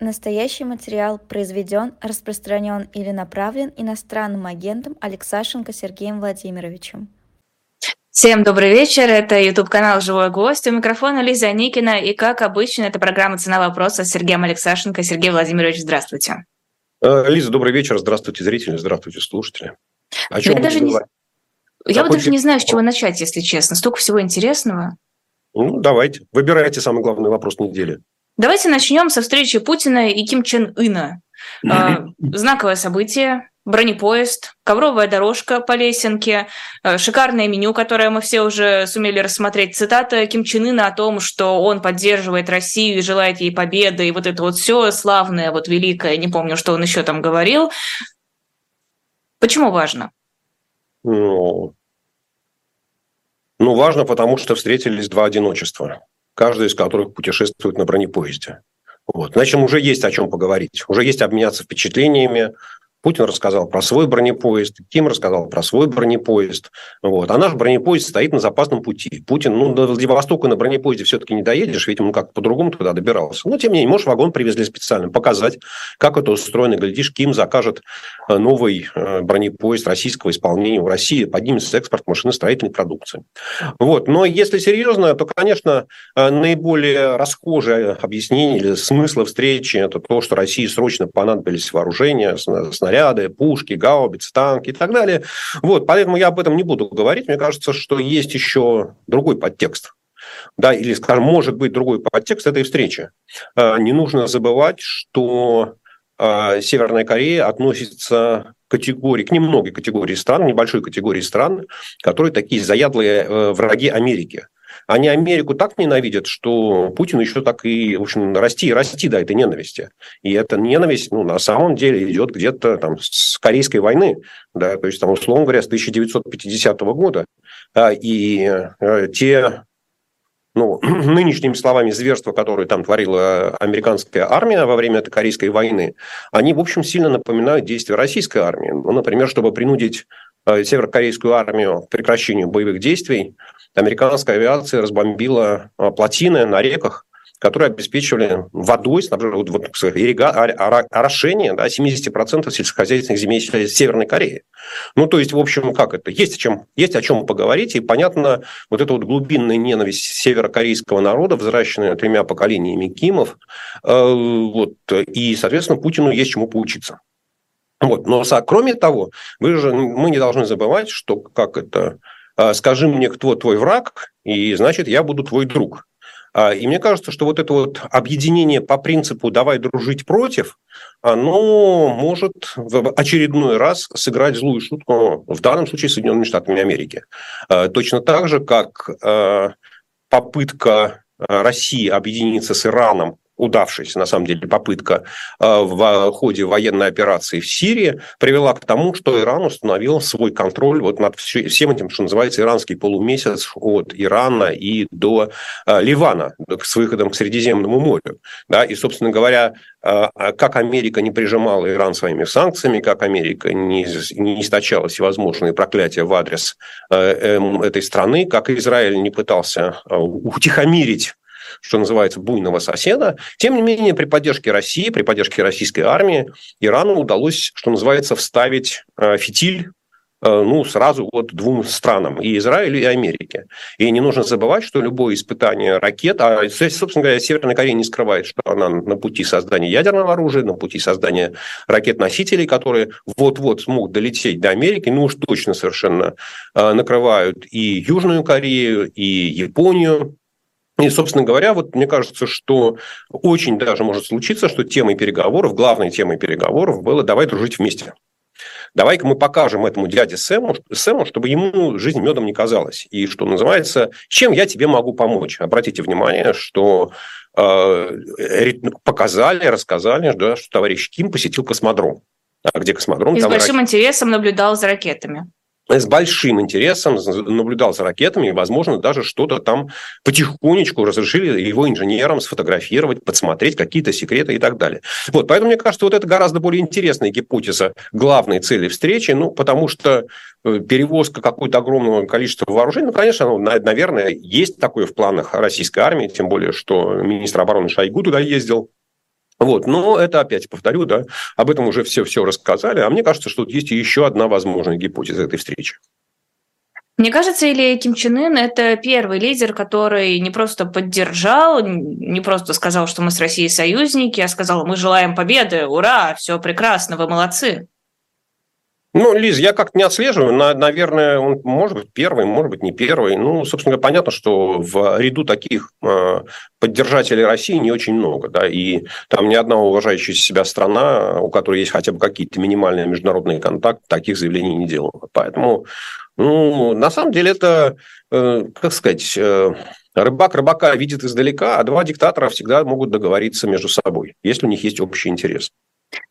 Настоящий материал произведен, распространен или направлен иностранным агентом Алексашенко Сергеем Владимировичем. Всем добрый вечер, это YouTube-канал «Живой гость», у микрофона Лиза Никина, и, как обычно, это программа «Цена вопроса» с Сергеем Алексашенко. Сергей Владимирович, здравствуйте. Э, Лиза, добрый вечер, здравствуйте, зрители, здравствуйте, слушатели. О чем я даже не... Я вот даже не знаю, с чего начать, если честно. Столько всего интересного. Ну, давайте. Выбирайте самый главный вопрос недели. Давайте начнем со встречи Путина и Ким Чен Ына. А, знаковое событие, бронепоезд, ковровая дорожка по лесенке, а, шикарное меню, которое мы все уже сумели рассмотреть. Цитата Ким Чен Ына о том, что он поддерживает Россию и желает ей победы, и вот это вот все славное, вот великое, не помню, что он еще там говорил. Почему важно? Ну, ну важно, потому что встретились два одиночества каждый из которых путешествует на бронепоезде. Вот. Значит, уже есть о чем поговорить, уже есть обменяться впечатлениями, Путин рассказал про свой бронепоезд, Ким рассказал про свой бронепоезд. Вот. А наш бронепоезд стоит на запасном пути. Путин, ну, до Владивостока на бронепоезде все-таки не доедешь, ведь он как по-другому туда добирался. Но, тем не менее, может, вагон привезли специально, показать, как это устроено. Глядишь, Ким закажет э, новый э, бронепоезд российского исполнения в России, поднимется экспорт машиностроительной продукции. Вот. Но если серьезно, то, конечно, э, наиболее расхожее объяснение или смысл встречи – это то, что России срочно понадобились вооружения, снаряды, пушки, гаубицы, танки и так далее. Вот, поэтому я об этом не буду говорить. Мне кажется, что есть еще другой подтекст. Да, или, скажем, может быть другой подтекст этой встречи. А, не нужно забывать, что а, Северная Корея относится к категории, к немногой категории стран, небольшой категории стран, которые такие заядлые э, враги Америки. Они Америку так ненавидят, что Путин еще так и, в общем, расти и расти до этой ненависти. И эта ненависть, ну, на самом деле идет где-то там с Корейской войны, да, то есть там, условно говоря, с 1950 года. И э, те ну, нынешними словами, зверства, которые там творила американская армия во время этой Корейской войны, они, в общем, сильно напоминают действия российской армии. Ну, например, чтобы принудить северокорейскую армию к прекращению боевых действий, американская авиация разбомбила а, плотины на реках, которые обеспечивали водой, например, вот, ирига, орошение да, 70% сельскохозяйственных земель Северной Кореи. Ну, то есть, в общем, как это? Есть о чем, есть о чем поговорить, и понятно, вот эта вот глубинная ненависть северокорейского народа, взращенная тремя поколениями Кимов, э, вот, и, соответственно, Путину есть чему поучиться. Вот. Но кроме того, вы же, мы не должны забывать, что как это а, скажи мне, кто твой враг, и значит, я буду твой друг. А, и мне кажется, что вот это вот объединение по принципу «давай дружить против», оно может в очередной раз сыграть злую шутку, в данном случае Соединенными Штатами Америки. А, точно так же, как попытка России объединиться с Ираном удавшаяся, на самом деле, попытка э, в ходе военной операции в Сирии привела к тому, что Иран установил свой контроль вот над всем этим, что называется, иранский полумесяц от Ирана и до э, Ливана с выходом к Средиземному морю. Да? И, собственно говоря, э, как Америка не прижимала Иран своими санкциями, как Америка не, не источала всевозможные проклятия в адрес эм, этой страны, как Израиль не пытался утихомирить что называется, буйного соседа. Тем не менее, при поддержке России, при поддержке российской армии, Ирану удалось, что называется, вставить э, фитиль э, ну, сразу вот двум странам, и Израилю, и Америке. И не нужно забывать, что любое испытание ракет, а, собственно говоря, Северная Корея не скрывает, что она на пути создания ядерного оружия, на пути создания ракет-носителей, которые вот-вот смогут долететь до Америки, ну уж точно совершенно э, накрывают и Южную Корею, и Японию, и, собственно говоря, вот мне кажется, что очень даже может случиться, что темой переговоров, главной темой переговоров было «давай дружить вместе». Давай-ка мы покажем этому дяде Сэму, Сэму, чтобы ему жизнь медом не казалась. И что называется, чем я тебе могу помочь? Обратите внимание, что э, показали, рассказали, да, что товарищ Ким посетил космодром. А где космодром? И с большим ракет. интересом наблюдал за ракетами с большим интересом наблюдал за ракетами, и, возможно, даже что-то там потихонечку разрешили его инженерам сфотографировать, подсмотреть какие-то секреты и так далее. Вот, поэтому мне кажется, вот это гораздо более интересная гипотеза главной цели встречи, ну, потому что э, перевозка какого-то огромного количества вооружений, ну, конечно, ну, наверное, есть такое в планах российской армии, тем более, что министр обороны Шойгу туда ездил, Вот, но это опять повторю, да, об этом уже все, все рассказали, а мне кажется, что тут есть еще одна возможная гипотеза этой встречи. Мне кажется, или Ким Чен Ын – это первый лидер, который не просто поддержал, не просто сказал, что мы с Россией союзники, а сказал, мы желаем победы, ура, все прекрасно, вы молодцы. Ну, Лиз, я как-то не отслеживаю. Наверное, он может быть первый, может быть не первый. Ну, собственно говоря, понятно, что в ряду таких э, поддержателей России не очень много. Да, и там ни одна уважающая себя страна, у которой есть хотя бы какие-то минимальные международные контакты, таких заявлений не делала. Поэтому, ну, на самом деле это, э, как сказать, э, рыбак рыбака видит издалека, а два диктатора всегда могут договориться между собой, если у них есть общий интерес.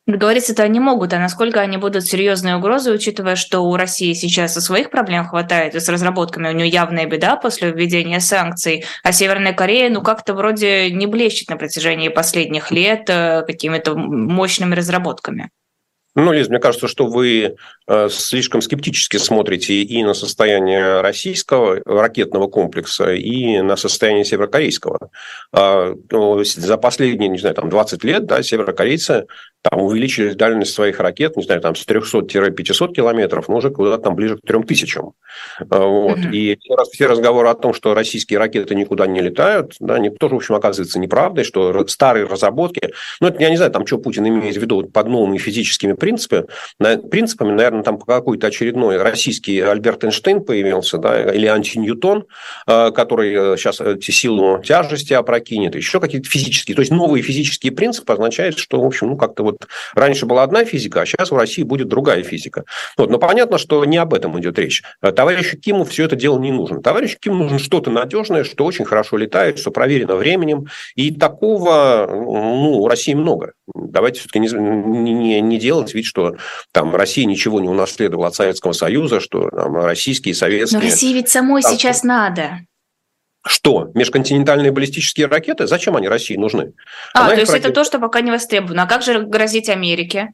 Договориться-то они могут, а насколько они будут серьезные угрозы, учитывая, что у России сейчас и своих проблем хватает, и с разработками у нее явная беда после введения санкций, а Северная Корея, ну, как-то вроде не блещет на протяжении последних лет э, какими-то мощными разработками. Ну, Лиз, мне кажется, что вы э, слишком скептически смотрите и на состояние российского ракетного комплекса, и на состояние северокорейского. А, ну, за последние, не знаю, там 20 лет да, северокорейцы там увеличили дальность своих ракет, не знаю, там с 300-500 километров, но уже куда-то там ближе к 3000. А, вот. Mm-hmm. И все разговоры о том, что российские ракеты никуда не летают, да, они тоже, в общем, оказывается неправдой, что старые разработки, ну, это я не знаю, там, что Путин имеет в виду под новыми физическими принципами, принципами, наверное, там какой-то очередной российский Альберт Эйнштейн появился, да, или антиньютон, а, который сейчас э, силу тяжести опрокинет, еще какие-то физические, то есть новые физические принципы означают, что, в общем, ну, как-то вот раньше была одна физика, а сейчас в России будет другая физика. Вот. Но понятно, что не об этом идет речь. Э, товарищу Киму все это дело не нужно. Товарищу Киму нужно что-то надежное, что очень хорошо летает, что проверено временем. И такого ну, у России много. Давайте все-таки не, не, не делать вид, что там Россия ничего не унаследовала от Советского Союза, что там, российские, советские... Но России ведь самой там, сейчас надо. Что? Межконтинентальные баллистические ракеты? Зачем они России нужны? А, Она то есть это то, что пока не востребовано. А как же грозить Америке?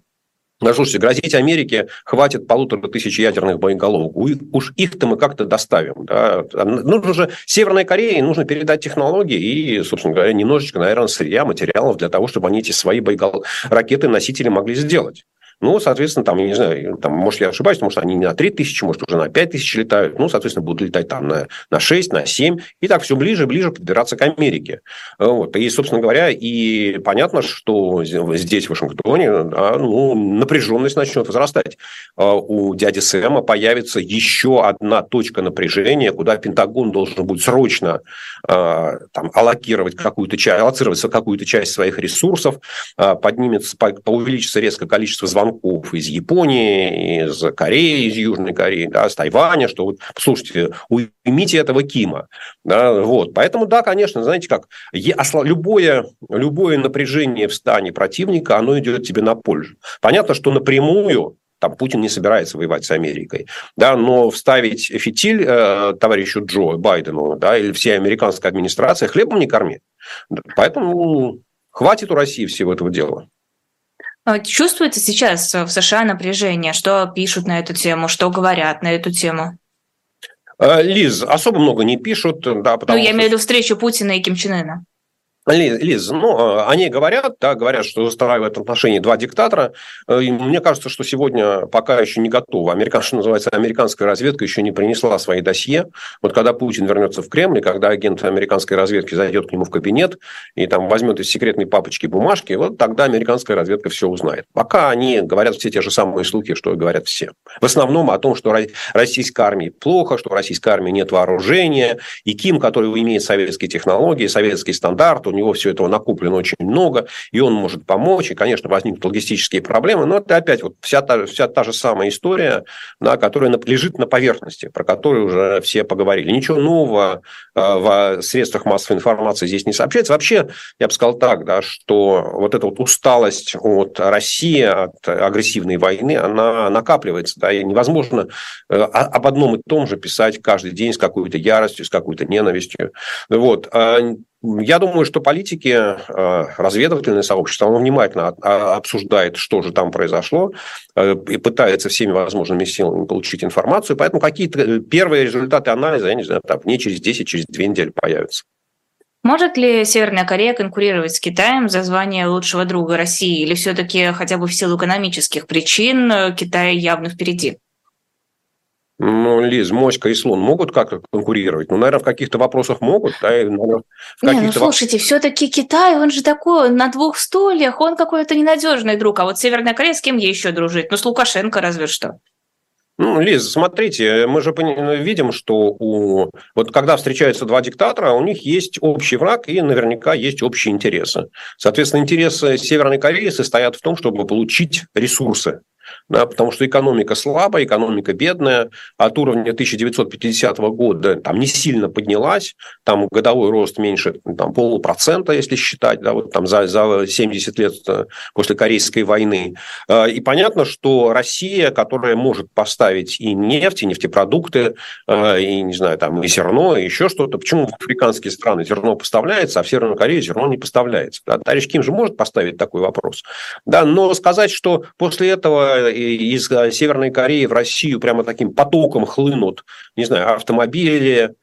Ну, слушайте, грозить Америке хватит полутора тысяч ядерных боеголовок. Уж их-то мы как-то доставим. Да? Нужно же Северной Корее нужно передать технологии и, собственно говоря, немножечко, наверное, сырья, материалов для того, чтобы они эти свои боегол... ракеты-носители могли сделать. Ну, соответственно, там, я не знаю, там, может, я ошибаюсь, может, они не на 3 тысячи, может, уже на 5 тысяч летают. Ну, соответственно, будут летать там на, на 6, на 7. И так все ближе и ближе подбираться к Америке. Вот. И, собственно говоря, и понятно, что здесь, в Вашингтоне, да, ну, напряженность начнет возрастать. А у дяди Сэма появится еще одна точка напряжения, куда Пентагон должен будет срочно а, там, аллокировать какую-то часть, аллоцировать какую-то часть своих ресурсов, поднимется, увеличится резко количество звонков звонков из Японии, из Кореи, из Южной Кореи, да, с Тайваня, что вот, слушайте, уймите этого Кима. Да, вот. Поэтому, да, конечно, знаете как, любое, любое напряжение в стане противника, оно идет тебе на пользу. Понятно, что напрямую там Путин не собирается воевать с Америкой, да, но вставить фитиль э, товарищу Джо Байдену, да, или всей американской администрации хлебом не корми. Поэтому хватит у России всего этого дела. А чувствуется сейчас в США напряжение? Что пишут на эту тему, что говорят на эту тему? Э, Лиз, особо много не пишут, да, потому Ну, я что... имею в виду встречу Путина и Ким Чен Ына. Лиз, ну, э, они говорят, да, говорят, что устраивают отношения два диктатора. Э, и мне кажется, что сегодня пока еще не готово. Американ, что называется, американская разведка еще не принесла свои досье. Вот когда Путин вернется в Кремль, когда агент американской разведки зайдет к нему в кабинет и там возьмет из секретной папочки бумажки, вот тогда американская разведка все узнает. Пока они говорят все те же самые слухи, что говорят все. В основном о том, что российской армии плохо, что в российской армии нет вооружения, и Ким, который имеет советские технологии, советский стандарт, него все этого накоплено очень много, и он может помочь, и, конечно, возникнут логистические проблемы, но это опять вот вся та, вся та же самая история, да, которая лежит на поверхности, про которую уже все поговорили. Ничего нового э, в средствах массовой информации здесь не сообщается. Вообще, я бы сказал так, да, что вот эта вот усталость от России, от агрессивной войны, она накапливается, да, и невозможно э, об одном и том же писать каждый день с какой-то яростью, с какой-то ненавистью. Вот. Я думаю, что политики, э, разведывательное сообщество, оно внимательно обсуждает, что же там произошло, э, и пытается всеми возможными силами получить информацию. Поэтому какие-то первые результаты анализа, я не знаю, там, не через 10, через 2 недели появятся. Может ли Северная Корея конкурировать с Китаем за звание лучшего друга России? Или все-таки хотя бы в силу экономических причин Китай явно впереди? Ну, Лиз, моська и слон могут как-то конкурировать? Ну, наверное, в каких-то вопросах могут. Да, и, наверное, в Не, ну, слушайте, все-таки Китай, он же такой на двух стульях, он какой-то ненадежный друг. А вот Северная Корея с кем ей еще дружить? Ну, с Лукашенко разве что. Ну, Лиз, смотрите, мы же видим, что у... вот когда встречаются два диктатора, у них есть общий враг и наверняка есть общие интересы. Соответственно, интересы Северной Кореи состоят в том, чтобы получить ресурсы да, потому что экономика слабая, экономика бедная, от уровня 1950 года там не сильно поднялась, там годовой рост меньше там, полупроцента, если считать, да, вот там за, за 70 лет э, после Корейской войны. Э, и понятно, что Россия, которая может поставить и нефть, и нефтепродукты, э, и, не знаю, там, и зерно, и еще что-то, почему в африканские страны зерно поставляется, а в Северную Корею зерно не поставляется? Да? Товарищ Ким же может поставить такой вопрос. Да, но сказать, что после этого из э, Северной Кореи в Россию прямо таким потоком хлынут, не знаю, автомобили,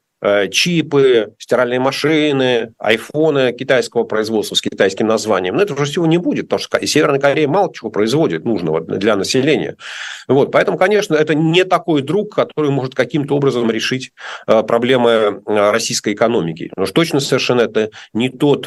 чипы, стиральные машины, айфоны китайского производства с китайским названием. Но это уже всего не будет, потому что Северная Корея мало чего производит нужного для населения. Вот, поэтому, конечно, это не такой друг, который может каким-то образом решить э, проблемы э, российской экономики. Но уж точно совершенно это не тот,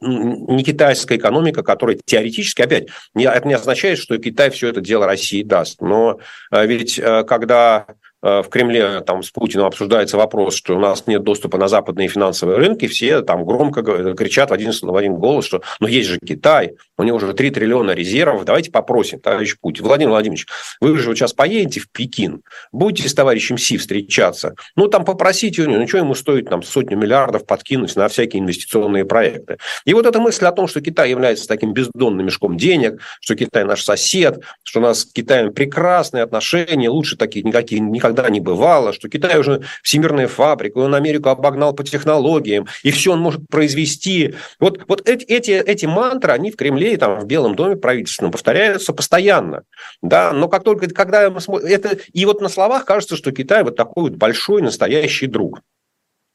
не китайская экономика, которая теоретически, опять, это не означает, что Китай все это дело России даст. Но ведь когда Э, в Кремле там с Путиным обсуждается вопрос, что у нас нет доступа на западные финансовые рынки, все там громко кричат в один, в один голос, что ну есть же Китай, у него уже 3 триллиона резервов, давайте попросим, товарищ Путин. Владимир Владимирович, вы же сейчас поедете в Пекин, будете с товарищем Си встречаться, ну там попросите у него, ну что ему стоит там сотню миллиардов подкинуть на всякие инвестиционные проекты. И вот эта мысль о том, что Китай является таким бездонным мешком денег, что Китай наш сосед, что у нас с Китаем прекрасные отношения, лучше таких никаких никогда никогда не бывало, что Китай уже всемирная фабрика, он Америку обогнал по технологиям, и все он может произвести. Вот, вот эти, эти, эти мантры, они в Кремле и там в Белом доме правительственном повторяются постоянно. Да? Но как только, когда мы смотрим... Это, и вот на словах кажется, что Китай вот такой вот большой настоящий друг.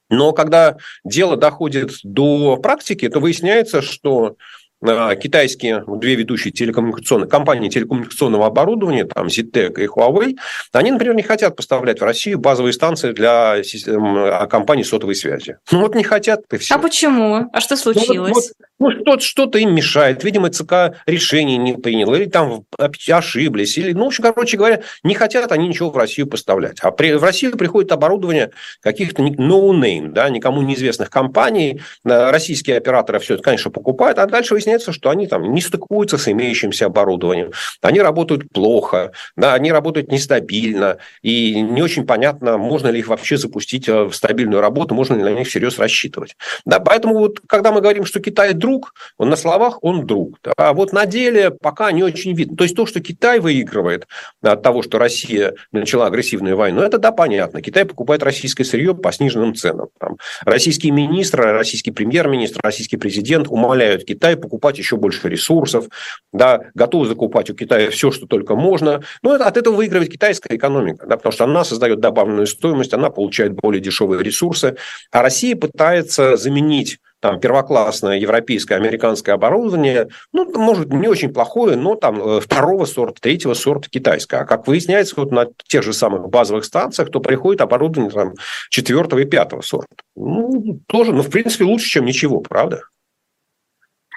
Но когда дело доходит до практики, то выясняется, что китайские две ведущие телекоммуникационные компании телекоммуникационного оборудования, там ZTEC и Huawei, они, например, не хотят поставлять в Россию базовые станции для а, компаний сотовой связи. Ну вот не хотят, и все. А почему? А что случилось? Ну, вот, вот, ну, что-то, им мешает. Видимо, ЦК решение не принял, или там ошиблись, или, ну, в общем, короче говоря, не хотят они ничего в Россию поставлять. А при, в Россию приходит оборудование каких-то no-name, да, никому неизвестных компаний. Российские операторы все это, конечно, покупают, а дальше выясняется, что они там не стыкуются с имеющимся оборудованием. Они работают плохо, да, они работают нестабильно, и не очень понятно, можно ли их вообще запустить э, в стабильную работу, можно ли на них всерьез рассчитывать. Да, поэтому вот, когда мы говорим, что Китай друг, он на словах он друг. А вот на деле пока не очень видно. То есть то, что Китай выигрывает от того, что Россия начала агрессивную войну, это да, понятно. Китай покупает российское сырье по сниженным ценам. Там, российские министры, российский премьер-министр, российский президент умоляют Китай покупать еще больше ресурсов, да, готовы закупать у Китая все, что только можно. Но это, от этого выигрывает китайская экономика, да, потому что она создает добавленную стоимость, она получает более дешевые ресурсы, а Россия пытается заменить там первоклассное европейское, американское оборудование, ну, может, не очень плохое, но там э, второго сорта, третьего сорта китайское. А как выясняется, вот на тех же самых базовых станциях, то приходит оборудование там четвертого и пятого сорта. Ну, тоже, ну, в принципе, лучше, чем ничего, правда?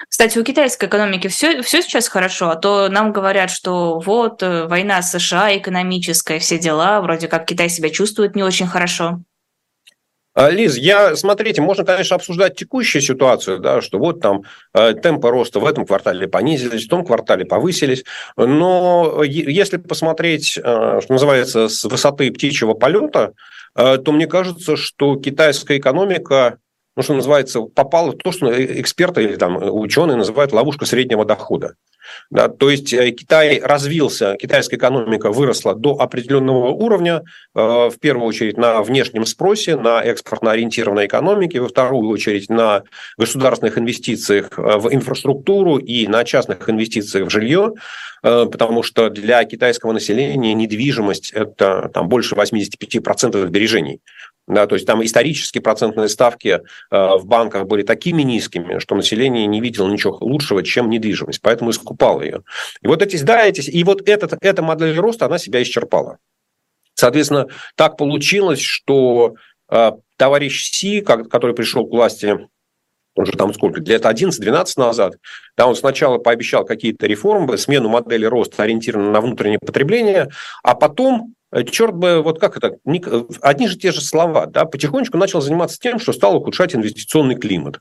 Кстати, у китайской экономики все, все сейчас хорошо, а то нам говорят, что вот э, война США экономическая, все дела, вроде как Китай себя чувствует не очень хорошо. А, Лиз, я, смотрите, можно, конечно, обсуждать текущую ситуацию, да, что вот там э, темпы роста в этом квартале понизились, в том квартале повысились, но если посмотреть, э, что называется, с высоты птичьего полета, э, то мне кажется, что китайская экономика ну, что называется, попала в то, что эксперты или там ученые называют ловушка среднего дохода. Да, то есть э, Китай развился, китайская экономика выросла до определенного уровня, э, в первую очередь на внешнем спросе, на экспортно ориентированной экономике, во вторую очередь на государственных инвестициях э, в инфраструктуру и на частных инвестициях в жилье, потому что для китайского населения недвижимость – это там, больше 85% сбережений. Да, то есть там исторически процентные ставки э, в банках были такими низкими, что население не видело ничего лучшего, чем недвижимость, поэтому и скупало ее. И вот эти, да, эти, и вот этот, эта модель роста, она себя исчерпала. Соответственно, так получилось, что э, товарищ Си, который пришел к власти уже там сколько, лет 11-12 назад, да, он сначала пообещал какие-то реформы, смену модели роста, ориентированную на внутреннее потребление, а потом черт бы, вот как это, одни же те же слова, да, потихонечку начал заниматься тем, что стал ухудшать инвестиционный климат.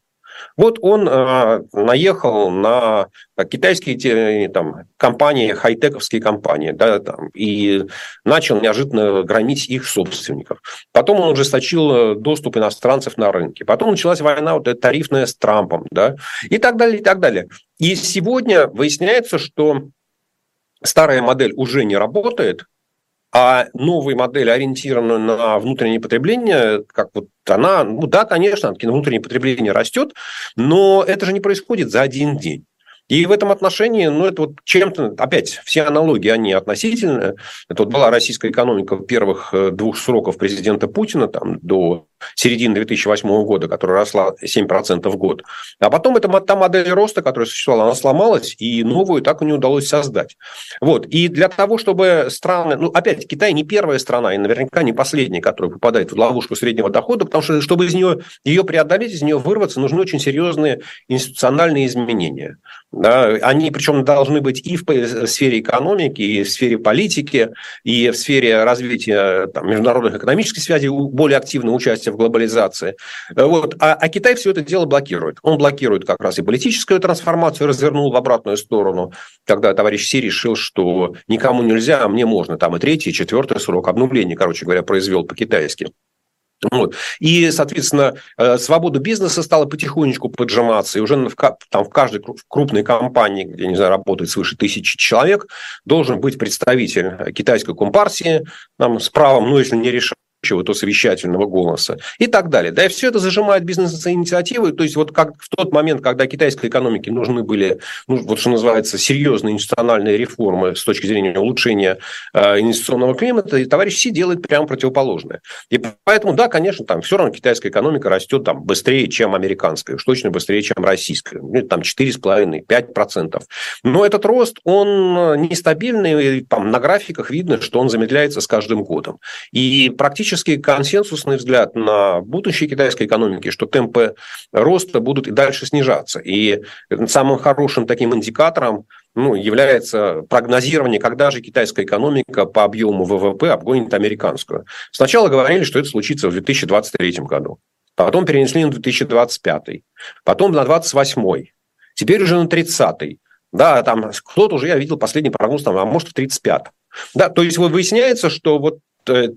Вот он э, наехал на китайские там, компании, хай-тековские компании, да, там, и начал неожиданно громить их собственников. Потом он ужесточил э, доступ иностранцев на рынке. Потом началась война вот эта тарифная с Трампом, да, и так далее, и так далее. И сегодня выясняется, что старая модель уже не работает, а новая модель, ориентированная на внутреннее потребление, как вот она, ну да, конечно, внутреннее потребление растет, но это же не происходит за один день. И в этом отношении, ну, это вот чем-то, опять, все аналогии, они относительные. Это вот была российская экономика первых э, двух сроков президента Путина, там, до середины 2008 года, которая росла 7% в год. А потом эта та модель роста, которая существовала, она сломалась, и новую так и не удалось создать. Вот. И для того, чтобы страны... Ну, опять, Китай не первая страна, и наверняка не последняя, которая попадает в ловушку среднего дохода, потому что, чтобы из нее, ее преодолеть, из нее вырваться, нужны очень серьезные институциональные изменения. Да, они причем должны быть и в сфере экономики, и в сфере политики, и в сфере развития там, международных экономических связей, более активного участия в глобализации. Вот. А, а Китай все это дело блокирует. Он блокирует как раз и политическую трансформацию, развернул в обратную сторону, когда товарищ Си решил, что никому нельзя, а мне можно. Там и третий, и четвертый срок обнуления, короче говоря, произвел по-китайски. Вот. И, соответственно, э, свобода бизнеса стала потихонечку поджиматься, и уже в, там, в каждой крупной компании, где, не знаю, работает свыше тысячи человек, должен быть представитель китайской компартии там, с правом, ну, если не решать то совещательного голоса и так далее. Да, и все это зажимает бизнес-инициативы. То есть вот как в тот момент, когда китайской экономике нужны были, ну, вот что называется, серьезные институциональные реформы с точки зрения улучшения э, инвестиционного климата, и товарищ Си делает прямо противоположное. И поэтому, да, конечно, там все равно китайская экономика растет там быстрее, чем американская, уж точно быстрее, чем российская. Ну, там 4,5-5%. Но этот рост, он нестабильный, и, там на графиках видно, что он замедляется с каждым годом. И практически практически консенсусный взгляд на будущее китайской экономики, что темпы роста будут и дальше снижаться. И самым хорошим таким индикатором ну, является прогнозирование, когда же китайская экономика по объему ВВП обгонит американскую. Сначала говорили, что это случится в 2023 году. Потом перенесли на 2025. Потом на 2028. Теперь уже на 30. Да, там кто-то уже, я видел последний прогноз, там, а может, в 35 да, то есть выясняется, что вот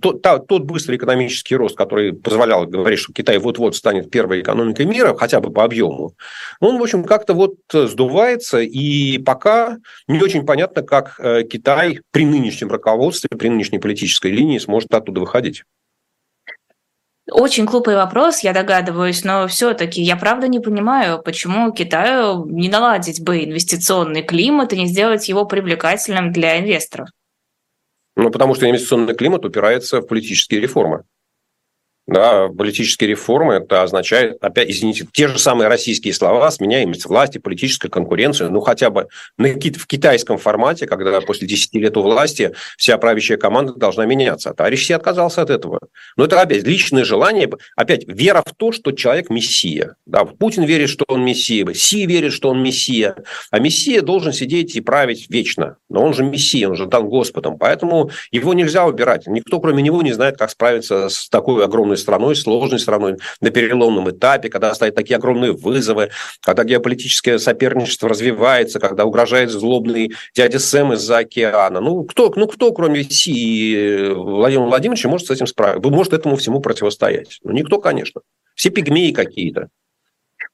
тот, тот быстрый экономический рост, который позволял говорить, что Китай вот-вот станет первой экономикой мира, хотя бы по объему, он, в общем, как-то вот сдувается, и пока не очень понятно, как э, Китай при нынешнем руководстве, при нынешней политической линии сможет оттуда выходить. Очень глупый вопрос, я догадываюсь, но все-таки я правда не понимаю, почему Китаю не наладить бы инвестиционный климат и не сделать его привлекательным для инвесторов. Ну, потому что инвестиционный климат упирается в политические реформы. Да, политические реформы, это означает, опять, извините, те же самые российские слова, сменяемость власти, политическая конкуренция, ну, хотя бы в китайском формате, когда после 10 лет у власти вся правящая команда должна меняться. А товарищ Си отказался от этого. Но это, опять, личное желание, опять, вера в то, что человек мессия. Да, Путин верит, что он мессия, Си верит, что он мессия, а мессия должен сидеть и править вечно. Но он же мессия, он же дан Господом, поэтому его нельзя убирать. Никто, кроме него, не знает, как справиться с такой огромной страной, сложной страной на переломном этапе, когда стоят такие огромные вызовы, когда геополитическое соперничество развивается, когда угрожает злобный дядя Сэм из-за океана. Ну кто, ну, кто кроме Си и Владимира Владимировича, может с этим справиться? Может этому всему противостоять? Ну, никто, конечно. Все пигмеи какие-то.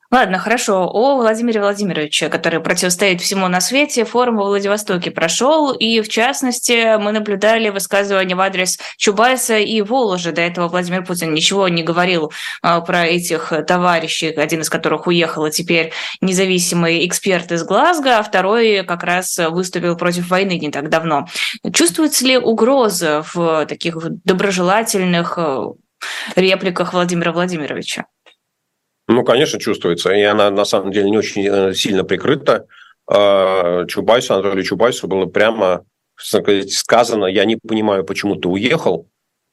Ладно, хорошо. О Владимире Владимировиче, который противостоит всему на свете, форум во Владивостоке прошел, и в частности мы наблюдали высказывания в адрес Чубайса и Воложи. До этого Владимир Путин ничего не говорил а, про этих товарищей, один из которых уехал, и теперь независимый эксперт из Глазго, а второй как раз выступил против войны не так давно. Чувствуется ли угроза в таких доброжелательных репликах Владимира Владимировича. Ну, конечно, чувствуется. И она, на самом деле, не очень э, сильно прикрыта. А, Чубайсу, Анатолию Чубайсу было прямо сказано, я не понимаю, почему ты уехал,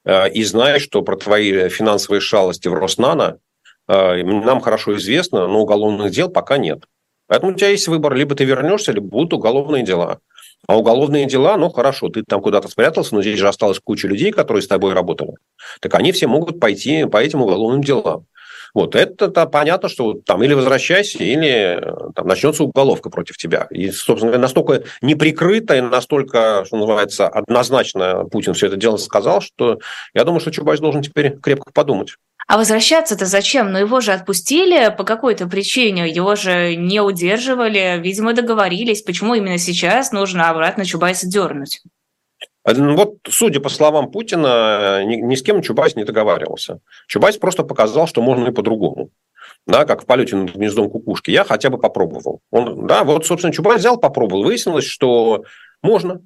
а, и знаешь, что про твои финансовые шалости в Роснано а, нам хорошо известно, но уголовных дел пока нет. Поэтому у тебя есть выбор, либо ты вернешься, либо будут уголовные дела. А уголовные дела, ну хорошо, ты там куда-то спрятался, но здесь же осталась куча людей, которые с тобой работали. Так они все могут пойти по этим уголовным делам. Вот это -то понятно, что там или возвращайся, или там, начнется уголовка против тебя. И, собственно, настолько неприкрыто и настолько, что называется, однозначно Путин все это дело сказал, что я думаю, что Чубайс должен теперь крепко подумать. А возвращаться-то зачем? Ну, его же отпустили по какой-то причине, его же не удерживали, видимо, договорились. Почему именно сейчас нужно обратно Чубайса дернуть? Вот, судя по словам Путина, ни, ни с кем Чубайс не договаривался. Чубайс просто показал, что можно и по-другому. Да, как в полете над гнездом кукушки. Я хотя бы попробовал. Он, да, вот, собственно, Чубайс взял, попробовал. Выяснилось, что можно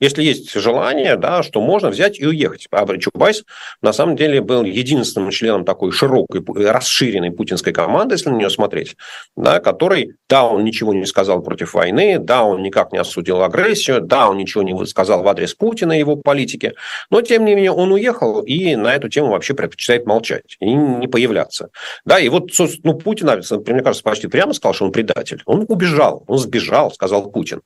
если есть желание, да, что можно взять и уехать. А Чубайс на самом деле был единственным членом такой широкой, расширенной путинской команды, если на нее смотреть, да, который, да, он ничего не сказал против войны, да, он никак не осудил агрессию, да, он ничего не сказал в адрес Путина и его политики, но, тем не менее, он уехал и на эту тему вообще предпочитает молчать и не появляться. Да, и вот, ну, Путин, мне кажется, почти прямо сказал, что он предатель. Он убежал, он сбежал, сказал Путин.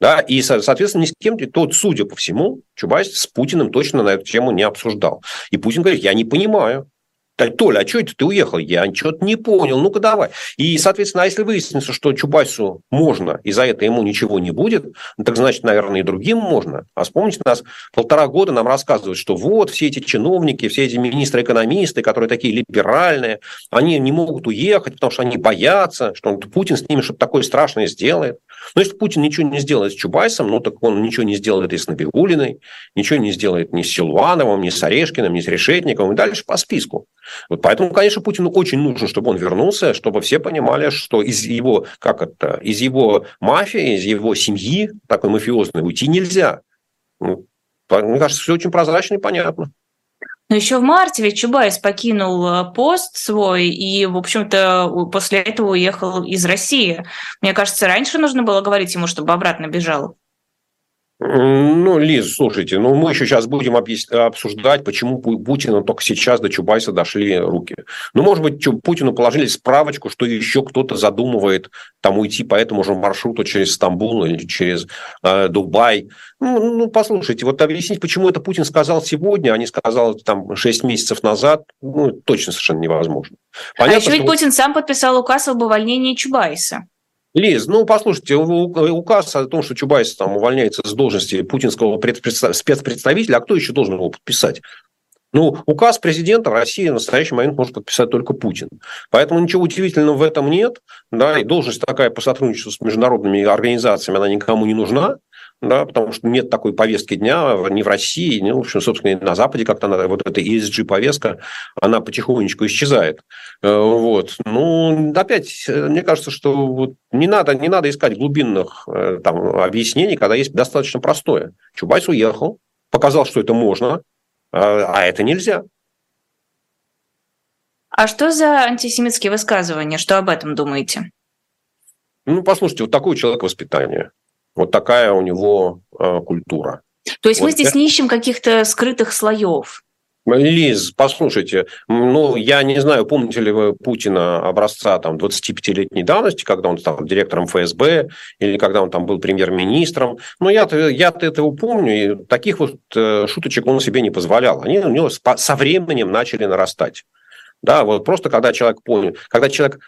Да, и, соответственно, ни с кем, тот, судя по всему, Чубайс с Путиным точно на эту тему не обсуждал. И Путин говорит, я не понимаю, Толя, а что это ты уехал? Я что-то не понял. Ну-ка давай. И, соответственно, а если выяснится, что Чубайсу можно, и за это ему ничего не будет, ну, так значит, наверное, и другим можно. А вспомните, нас полтора года нам рассказывают, что вот все эти чиновники, все эти министры-экономисты, которые такие либеральные, они не могут уехать, потому что они боятся, что Путин с ними что-то такое страшное сделает. Но если Путин ничего не сделает с Чубайсом, ну так он ничего не сделает и с Набиулиной, ничего не сделает ни с Силуановым, ни с Орешкиным, ни с Решетниковым, и дальше по списку. Вот поэтому, конечно, Путину очень нужно, чтобы он вернулся, чтобы все понимали, что из его, как это, из его мафии, из его семьи, такой мафиозной, уйти нельзя. Ну, мне кажется, все очень прозрачно и понятно. Но еще в марте ведь Чубайс покинул э, пост свой и, в общем-то, после этого уехал из России. Мне кажется, раньше нужно было говорить ему, чтобы обратно бежал. Ну, Лиз, слушайте, ну мы еще сейчас будем обсуждать, почему Путину только сейчас до Чубайса дошли руки. Ну, может быть, Путину положили справочку, что еще кто-то задумывает там уйти по этому же маршруту через Стамбул или через э, Дубай. Ну, ну, послушайте, вот объяснить, почему это Путин сказал сегодня, а не сказал там 6 месяцев назад, ну, точно совершенно невозможно. Понятно, а еще ведь что... Путин сам подписал указ об увольнении Чубайса. Лиз, ну, послушайте, указ о том, что Чубайс там увольняется с должности путинского спецпредставителя, а кто еще должен его подписать? Ну, указ президента России в настоящий момент может подписать только Путин. Поэтому ничего удивительного в этом нет. Да, и должность такая по сотрудничеству с международными организациями, она никому не нужна да, потому что нет такой повестки дня ни в России, ни, в общем, собственно, на Западе как-то она, вот эта ESG-повестка, она потихонечку исчезает. Э, вот. Ну, опять, э, мне кажется, что вот не, надо, не надо искать глубинных э, там, объяснений, когда есть достаточно простое. Чубайс уехал, показал, что это можно, а это нельзя. А что за антисемитские высказывания? Что об этом думаете? Ну, послушайте, вот такое человек воспитания. Вот такая у него э, культура. То есть вот мы здесь это... не ищем каких-то скрытых слоев? Лиз, послушайте, ну, я не знаю, помните ли вы Путина образца там 25-летней давности, когда он стал директором ФСБ, или когда он там был премьер-министром. Но я-то, я-то этого помню, и таких вот э, шуточек он себе не позволял. Они у него со временем начали нарастать. Да, вот просто когда человек понял, когда человек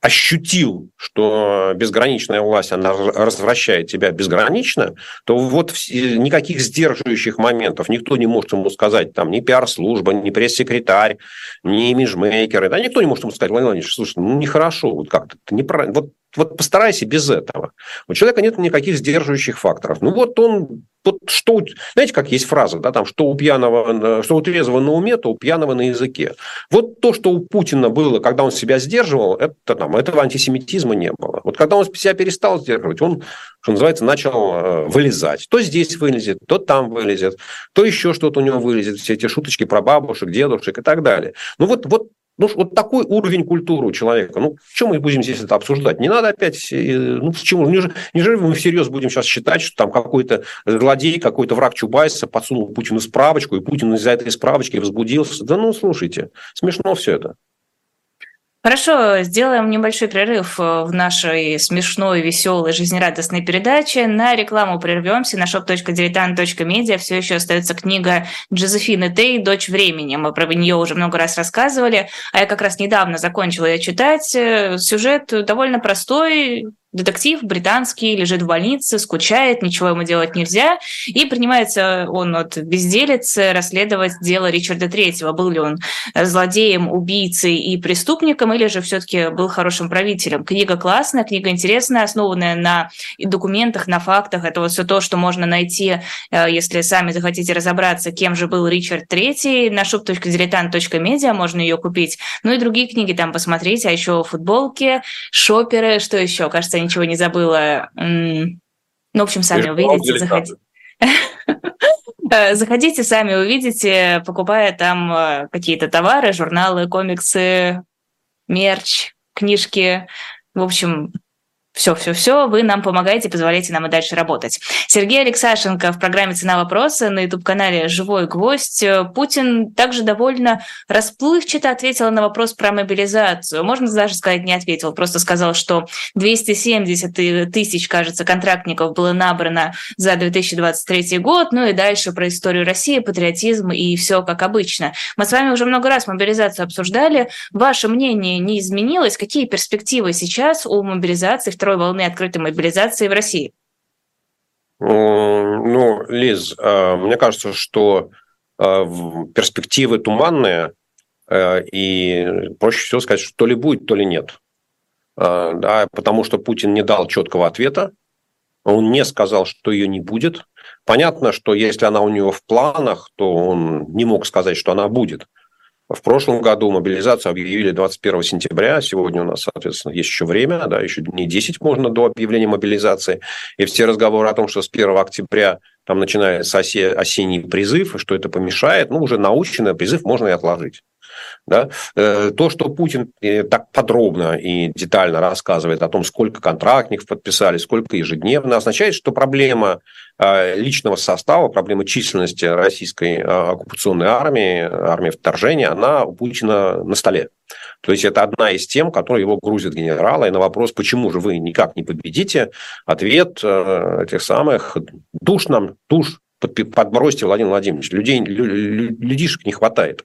ощутил, что безграничная власть, она развращает тебя безгранично, то вот никаких сдерживающих моментов никто не может ему сказать, там, ни пиар-служба, ни пресс-секретарь, ни имиджмейкеры, да, никто не может ему сказать, Владимир Владимирович, слушай, ну, нехорошо, вот как-то, не вот вот постарайся без этого. У человека нет никаких сдерживающих факторов. Ну вот он, вот что, знаете, как есть фраза, да, там, что у пьяного, что у трезвого на уме, то у пьяного на языке. Вот то, что у Путина было, когда он себя сдерживал, это там, этого антисемитизма не было. Вот когда он себя перестал сдерживать, он, что называется, начал э, вылезать. То здесь вылезет, то там вылезет, то еще что-то у него вылезет, все эти шуточки про бабушек, дедушек и так далее. Ну вот, вот ну, вот такой уровень культуры у человека. Ну, чем мы будем здесь это обсуждать? Не надо опять... Э, ну, почему? Неужели мы всерьез будем сейчас считать, что там какой-то злодей, какой-то враг Чубайса подсунул Путину справочку, и Путин из-за этой справочки возбудился? Да ну, слушайте, смешно все это. Хорошо, сделаем небольшой прерыв э, в нашей смешной, веселой, жизнерадостной передаче. На рекламу прервемся. На shop.diletant.media все еще остается книга Джозефины Тей «Дочь времени». Мы про нее уже много раз рассказывали, а я как раз недавно закончила ее читать. Э, сюжет довольно простой, Детектив британский лежит в больнице, скучает, ничего ему делать нельзя, и принимается он от безделицы расследовать дело Ричарда Третьего. Был ли он злодеем, убийцей и преступником, или же все-таки был хорошим правителем. Книга классная, книга интересная, основанная на документах, на фактах. Это вот все то, что можно найти, э, если сами захотите разобраться, кем же был Ричард Третий. На shop.diletant.media можно ее купить. Ну и другие книги там посмотреть, а еще футболки, шоперы, что еще? Кажется, ничего не забыла. Ну, в общем, сами увидите, заходите. Заходите, сами увидите, покупая там э, какие-то товары, журналы, комиксы, мерч, книжки. В общем, все-все-все, вы нам помогаете, позволяете нам и дальше работать. Сергей Алексашенко в программе «Цена вопроса» на YouTube-канале «Живой гвоздь». Путин также довольно расплывчато ответил на вопрос про мобилизацию. Можно даже сказать, не ответил, просто сказал, что 270 тысяч, кажется, контрактников было набрано за 2023 год, ну и дальше про историю России, патриотизм и все как обычно. Мы с вами уже много раз мобилизацию обсуждали. Ваше мнение не изменилось? Какие перспективы сейчас у мобилизации второй волны открытой мобилизации в России? Ну, Лиз, э, мне кажется, что э, перспективы туманные, э, и проще всего сказать, что то ли будет, то ли нет. Да, потому что Путин не дал четкого ответа, он не сказал, что ее не будет. Понятно, что если она у него в планах, то он не мог сказать, что она будет. В прошлом году мобилизацию объявили 21 сентября. Сегодня у нас, соответственно, есть еще время, да, еще дней 10 можно до объявления мобилизации. И все разговоры о том, что с 1 октября там начинается осенний призыв, и что это помешает, ну, уже научный призыв можно и отложить. Да? Э, то, что Путин э, так подробно и детально рассказывает о том, сколько контрактников подписали, сколько ежедневно, означает, что проблема э, личного состава, проблема численности российской оккупационной армии, армии вторжения, она у Путина на столе. То есть это одна из тем, которые его грузит генерала. И на вопрос, почему же вы никак не победите, ответ этих самых душ нам, душ подбросьте, Владимир Владимирович, людей, людишек не хватает.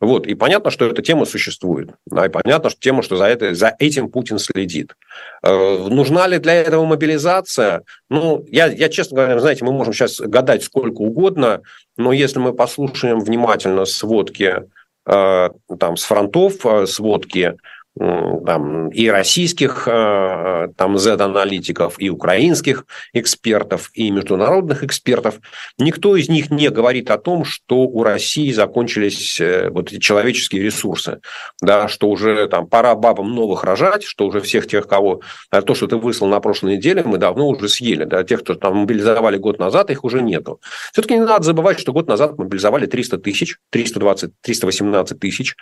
Вот. И понятно, что эта тема существует. Да, и понятно, что тема, что за, это, за этим Путин следит. Э, нужна ли для этого мобилизация? Ну, я, я, честно говоря, знаете, мы можем сейчас гадать сколько угодно, но если мы послушаем внимательно сводки э, там, с фронтов, э, сводки там, и российских э, там, Z-аналитиков, и украинских экспертов, и международных экспертов. Никто из них не говорит о том, что у России закончились э, вот эти человеческие ресурсы, да, что уже там пора бабам новых рожать, что уже всех тех, кого... Э, то, что ты выслал на прошлой неделе, мы давно уже съели. Да, тех, кто там мобилизовали год назад, их уже нету. Все-таки не надо забывать, что год назад мобилизовали 300 тысяч, 320, 318 тысяч.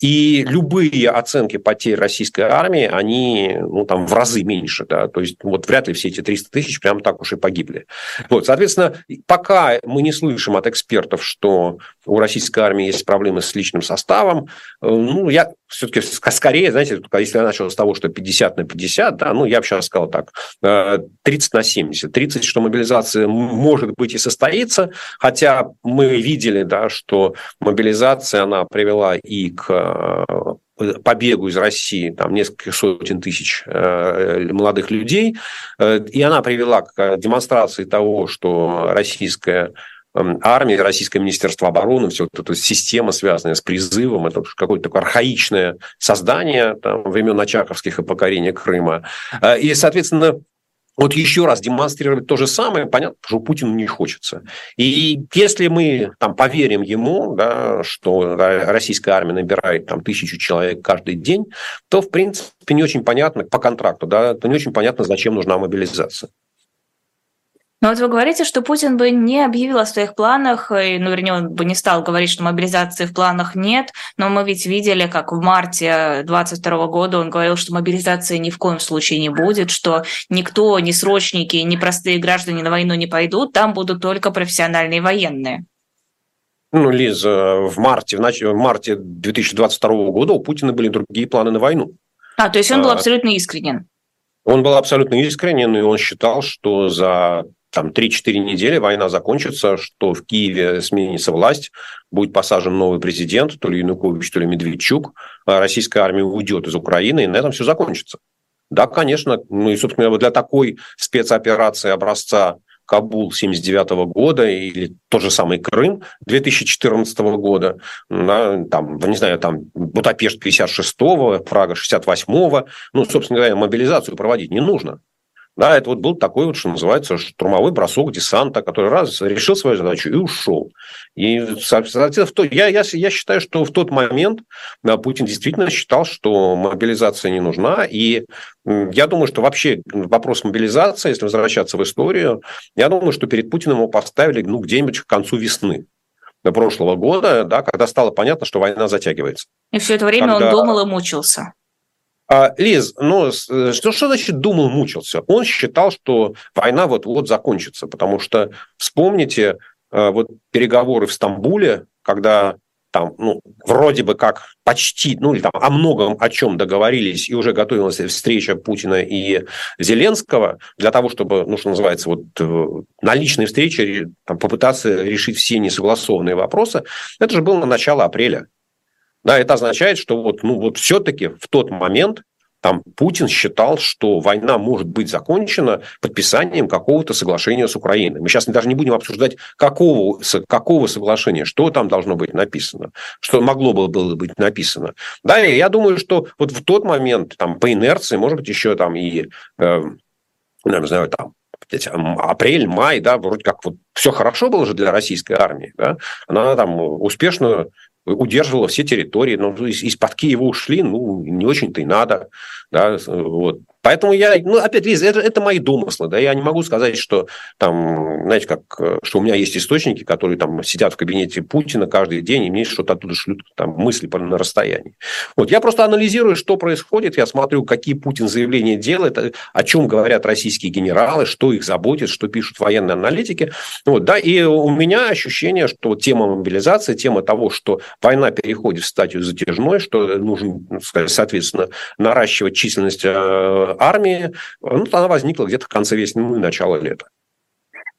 И любые оценки потерь российской армии, они ну, там, в разы меньше. Да? То есть вот вряд ли все эти 300 тысяч прям так уж и погибли. Вот, соответственно, пока мы не слышим от экспертов, что у российской армии есть проблемы с личным составом, э, ну, я все-таки скорее, знаете, если я начал с того, что 50 на 50, да, ну, я бы сейчас сказал так, 30 э, на 70. 30, что мобилизация может быть и состоится, хотя мы видели, да, что мобилизация, она привела и к э, побегу из России там несколько сотен тысяч э, молодых людей, э, и она привела к демонстрации того, что российская эм, армия, Российское Министерство обороны, все вот эта система, связанная с призывом, это какое-то такое архаичное создание там, времен Очаковских и покорения Крыма. Э, и, соответственно, вот еще раз демонстрировать то же самое, понятно, что Путину не хочется. И если мы там поверим ему, да, что российская армия набирает там тысячу человек каждый день, то, в принципе, не очень понятно по контракту, да, то не очень понятно, зачем нужна мобилизация. Но вот вы говорите, что Путин бы не объявил о своих планах, и, ну, вернее, он бы не стал говорить, что мобилизации в планах нет, но мы ведь видели, как в марте 2022 года он говорил, что мобилизации ни в коем случае не будет, что никто, ни срочники, ни простые граждане на войну не пойдут, там будут только профессиональные военные. Ну, Лиза, в марте, в, нач... в марте 2022 года у Путина были другие планы на войну. А, то есть он был а... абсолютно искренен. Он был абсолютно искренен, и он считал, что за там 3-4 недели война закончится, что в Киеве сменится власть, будет посажен новый президент, то ли Янукович, то ли Медведчук, а российская армия уйдет из Украины, и на этом все закончится. Да, конечно, ну и, собственно, для такой спецоперации образца Кабул 79 года или тот же самый Крым 2014 года, да, там, не знаю, там Будапешт 56-го, Прага 68-го, ну, собственно говоря, мобилизацию проводить не нужно. Да, это вот был такой вот, что называется, штурмовой бросок десанта, который раз решил свою задачу и ушел. И, соответственно, я, я, я считаю, что в тот момент да, Путин действительно считал, что мобилизация не нужна. И я думаю, что вообще вопрос мобилизации, если возвращаться в историю, я думаю, что перед Путиным его поставили ну, где-нибудь к концу весны прошлого года, да, когда стало понятно, что война затягивается. И все это время когда... он думал и мучился. А, Лиз, ну что, что значит думал, мучился? Он считал, что война вот-вот закончится, потому что вспомните а, вот переговоры в Стамбуле, когда там, ну, вроде бы как почти, ну, или там о многом о чем договорились, и уже готовилась встреча Путина и Зеленского для того, чтобы, ну, что называется, вот э, на личной встрече там, попытаться решить все несогласованные вопросы. Это же было на начало апреля. Да, это означает, что вот, ну, вот все-таки в тот момент там Путин считал, что война может быть закончена подписанием какого-то соглашения с Украиной. Мы сейчас даже не будем обсуждать, какого, какого соглашения, что там должно быть написано, что могло бы было быть написано. Да, и я думаю, что вот в тот момент, там, по инерции, может быть, еще там и, э, не знаю, там, апрель, май, да, вроде как вот все хорошо было же для российской армии, да, она там успешно удерживала все территории, но из-под Киева ушли, ну, не очень-то и надо. Да, вот. Поэтому я, ну, опять, Лиза, это, это мои домыслы, да, я не могу сказать, что там, знаете, как, что у меня есть источники, которые там сидят в кабинете Путина каждый день, и мне что-то оттуда шлют там мысли на расстоянии. Вот, я просто анализирую, что происходит, я смотрю, какие Путин заявления делает, о чем говорят российские генералы, что их заботит, что пишут военные аналитики. Вот, да, и у меня ощущение, что тема мобилизации, тема того, что война переходит в стадию затяжной, что нужно, соответственно, наращивать численность э, армии, ну, она возникла где-то в конце весны и начало лета.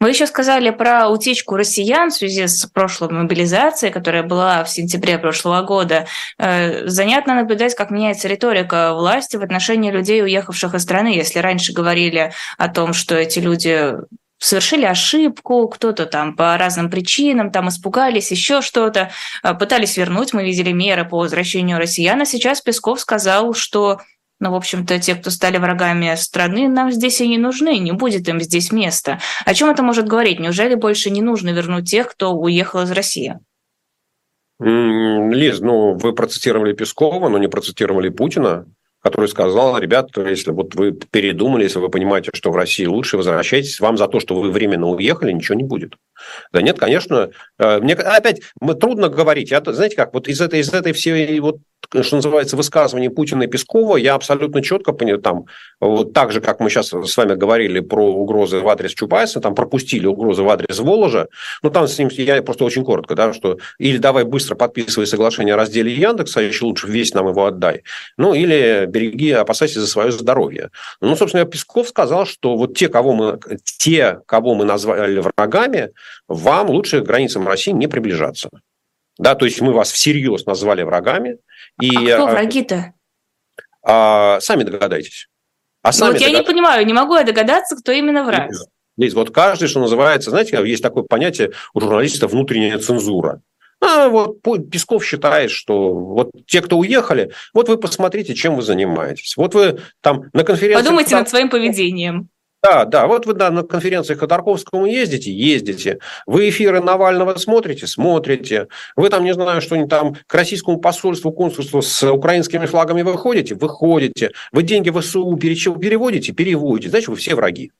Вы еще сказали про утечку россиян в связи с прошлой мобилизацией, которая была в сентябре прошлого года. Э, занятно наблюдать, как меняется риторика власти в отношении людей, уехавших из страны. Если раньше говорили о том, что эти люди совершили ошибку, кто-то там по разным причинам там испугались, еще что-то, э, пытались вернуть, мы видели меры по возвращению россиян, а сейчас Песков сказал, что ну, в общем-то, те, кто стали врагами страны, нам здесь и не нужны, не будет им здесь места. О чем это может говорить? Неужели больше не нужно вернуть тех, кто уехал из России? Лиз, ну, вы процитировали Пескова, но не процитировали Путина, который сказал, ребята, если вот вы передумали, если вы понимаете, что в России лучше, возвращайтесь, вам за то, что вы временно уехали, ничего не будет. Да нет, конечно. Э, мне опять мы трудно говорить. Я, знаете как, вот из этой, из этой всей вот что называется, высказывание Путина и Пескова, я абсолютно четко понял, там, вот так же, как мы сейчас с вами говорили про угрозы в адрес Чубайса, там пропустили угрозы в адрес Воложа, ну, там с ним, я просто очень коротко, да, что или давай быстро подписывай соглашение о разделе Яндекса, еще лучше весь нам его отдай, ну, или береги, опасайся за свое здоровье. Ну, собственно, Песков сказал, что вот те, кого мы, те, кого мы назвали врагами, вам лучше к границам России не приближаться. Да, то есть мы вас всерьез назвали врагами, и, а кто а, враги-то? А, сами догадайтесь. А сами ну, вот догад... я не понимаю, не могу я догадаться, кто именно враг. Лиз, вот каждый, что называется, знаете, есть такое понятие у журналистов внутренняя цензура. А вот Песков считает, что вот те, кто уехали, вот вы посмотрите, чем вы занимаетесь. Вот вы там на конференции... Подумайте над своим поведением. Да, да, вот вы да, на конференции Ходорковскому ездите, ездите. Вы эфиры Навального смотрите, смотрите. Вы там, не знаю, что-нибудь там к российскому посольству, консульству с украинскими флагами выходите, выходите. Вы деньги в СУ переводите, переводите. Значит, вы все враги.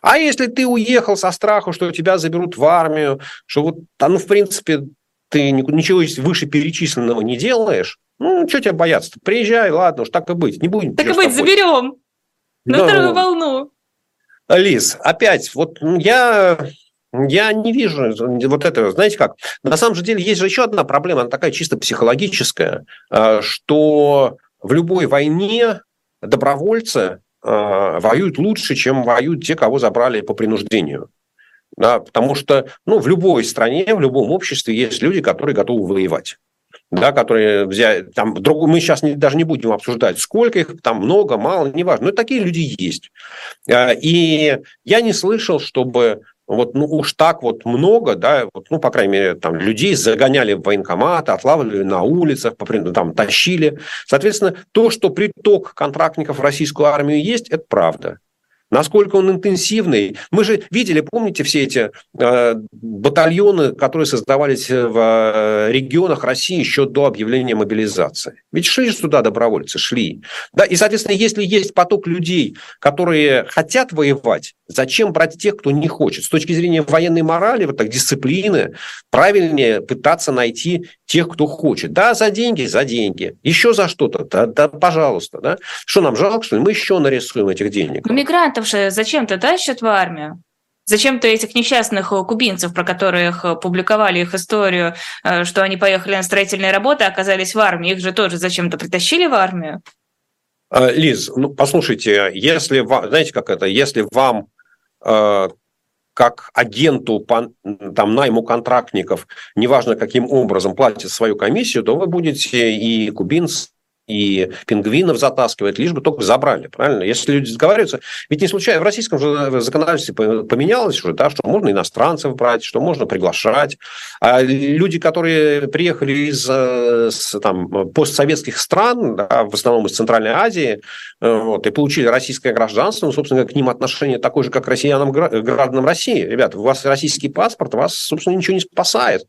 А если ты уехал со страху, что тебя заберут в армию, что вот, ну, в принципе, ты ничего выше перечисленного не делаешь, ну, что тебя бояться? Приезжай, ладно уж, так и быть. Не будем. Так и быть, заберем. На да, вторую волну. Лиз, опять, вот я я не вижу вот этого. Знаете как? На самом же деле есть же еще одна проблема, она такая чисто психологическая, а, что в любой войне добровольцы а, воюют лучше, чем воюют те, кого забрали по принуждению. Да, потому что ну, в любой стране, в любом обществе есть люди, которые готовы воевать да, которые взяли, там, друг, мы сейчас не, даже не будем обсуждать, сколько их, там много, мало, неважно, но такие люди есть. А, и я не слышал, чтобы вот ну уж так вот много, да, вот, ну, по крайней мере, там людей загоняли в военкоматы, отлавливали на улицах, там тащили. Соответственно, то, что приток контрактников в российскую армию есть, это правда. Насколько он интенсивный. Мы же видели, помните, все эти э, батальоны, которые создавались в э, регионах России еще до объявления мобилизации. Ведь шли же туда добровольцы, шли. Да? И, соответственно, если есть поток людей, которые хотят воевать, зачем брать тех, кто не хочет? С точки зрения военной морали, вот так, дисциплины, правильнее пытаться найти тех, кто хочет. Да, за деньги, за деньги. Еще за что-то, да, да пожалуйста. Да? Что нам жалко, что ли? Мы еще нарисуем этих денег. Мигрантов же зачем-то тащат в армию. Зачем-то этих несчастных э, кубинцев, про которых э, публиковали их историю, э, что они поехали на строительные работы, оказались в армии, их же тоже зачем-то притащили в армию? А, Лиз, ну послушайте, если знаете, как это, если вам как агенту по там, найму контрактников, неважно каким образом, платят свою комиссию, то вы будете и кубинцы, и пингвинов затаскивать, лишь бы только забрали, правильно? Если люди сговариваются, ведь не случайно в российском же законодательстве поменялось уже, да, что можно иностранцев брать, что можно приглашать, а люди, которые приехали из э, там, постсоветских стран, да, в основном из Центральной Азии, э, вот, и получили российское гражданство, ну, собственно, к ним отношение такое же, как к россиянам, гражданам России. Ребята, у вас российский паспорт, вас, собственно, ничего не спасает.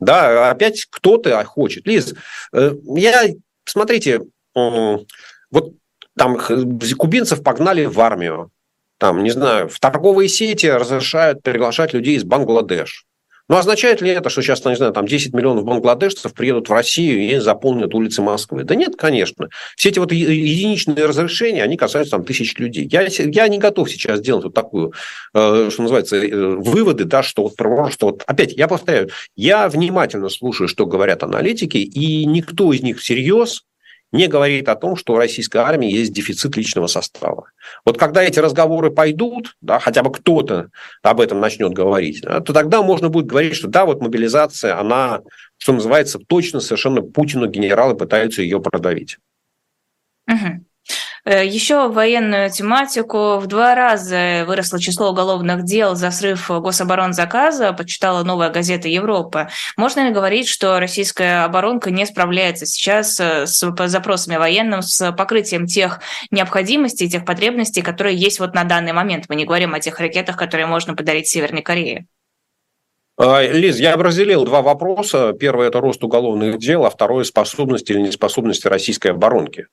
Да, опять кто-то хочет. Лиз, э, я смотрите, вот там кубинцев погнали в армию, там, не знаю, в торговые сети разрешают приглашать людей из Бангладеш. Но означает ли это, что сейчас, не знаю, там 10 миллионов бангладешцев приедут в Россию и заполнят улицы Москвы? Да нет, конечно. Все эти вот единичные разрешения, они касаются там тысяч людей. Я, я не готов сейчас делать вот такую, э, что называется, э, выводы, да, что вот, что вот, опять, я повторяю, я внимательно слушаю, что говорят аналитики, и никто из них всерьез не говорит о том, что у российской армии есть дефицит личного состава. Вот когда эти разговоры пойдут, да, хотя бы кто-то об этом начнет говорить, да, то тогда можно будет говорить, что да, вот мобилизация, она, что называется, точно совершенно Путину генералы пытаются ее продавить. Угу. Э, Еще военную тематику. В два раза выросло число уголовных дел за срыв гособоронзаказа, почитала новая газета Европы. Можно ли говорить, что российская оборонка не справляется сейчас э, с запросами военным, с покрытием тех необходимостей, тех потребностей, которые есть вот на данный момент? Мы не говорим о тех ракетах, которые можно подарить Северной Корее. А, Лиз, я бы разделил два вопроса. Первый – это рост уголовных дел, а второе – способности или неспособности российской оборонки.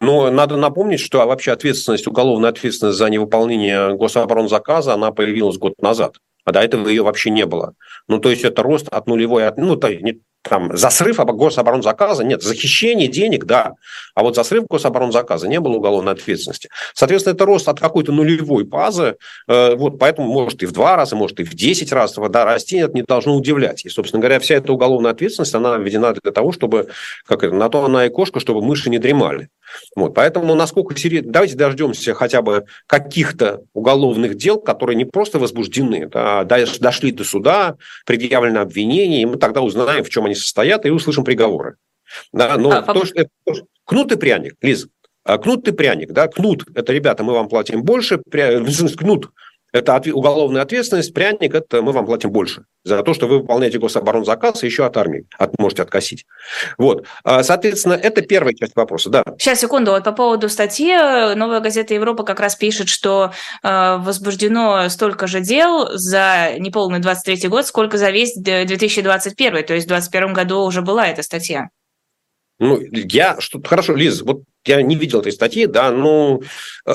Но надо напомнить, что вообще ответственность, уголовная ответственность за невыполнение гособоронзаказа, она появилась год назад. А до этого ее вообще не было. Ну, то есть это рост от нулевой, ну, то, не, там, за срыв гособоронзаказа нет, за хищение денег, да, а вот за срыв гособоронзаказа не было уголовной ответственности. Соответственно, это рост от какой-то нулевой базы, э, вот, поэтому может и в два раза, может и в десять раз да, расти, это не должно удивлять. И, собственно говоря, вся эта уголовная ответственность, она введена для того, чтобы, как это, на то она и кошка, чтобы мыши не дремали. Вот, поэтому насколько серьезно... Давайте дождемся хотя бы каких-то уголовных дел, которые не просто возбуждены, а дошли до суда, предъявлено обвинение, и мы тогда узнаем, в чем они состоят, и услышим приговоры. Да, но а, то, что, это, кнут и пряник, Лиз, а кнут и пряник, да, кнут – это, ребята, мы вам платим больше, пря... кнут Это уголовная ответственность, пряник, это мы вам платим больше за то, что вы выполняете гособоронзаказ и еще от армии от, можете откосить. Вот. А, соответственно, это первая часть вопроса, да. Сейчас, секунду, вот по поводу статьи, новая газета Европа как раз пишет, что э, возбуждено столько же дел за неполный 23 год, сколько за весь 2021, то есть в 2021 году уже была эта статья. Ну, я что хорошо, Лиз, вот я не видел этой статьи, да, но э,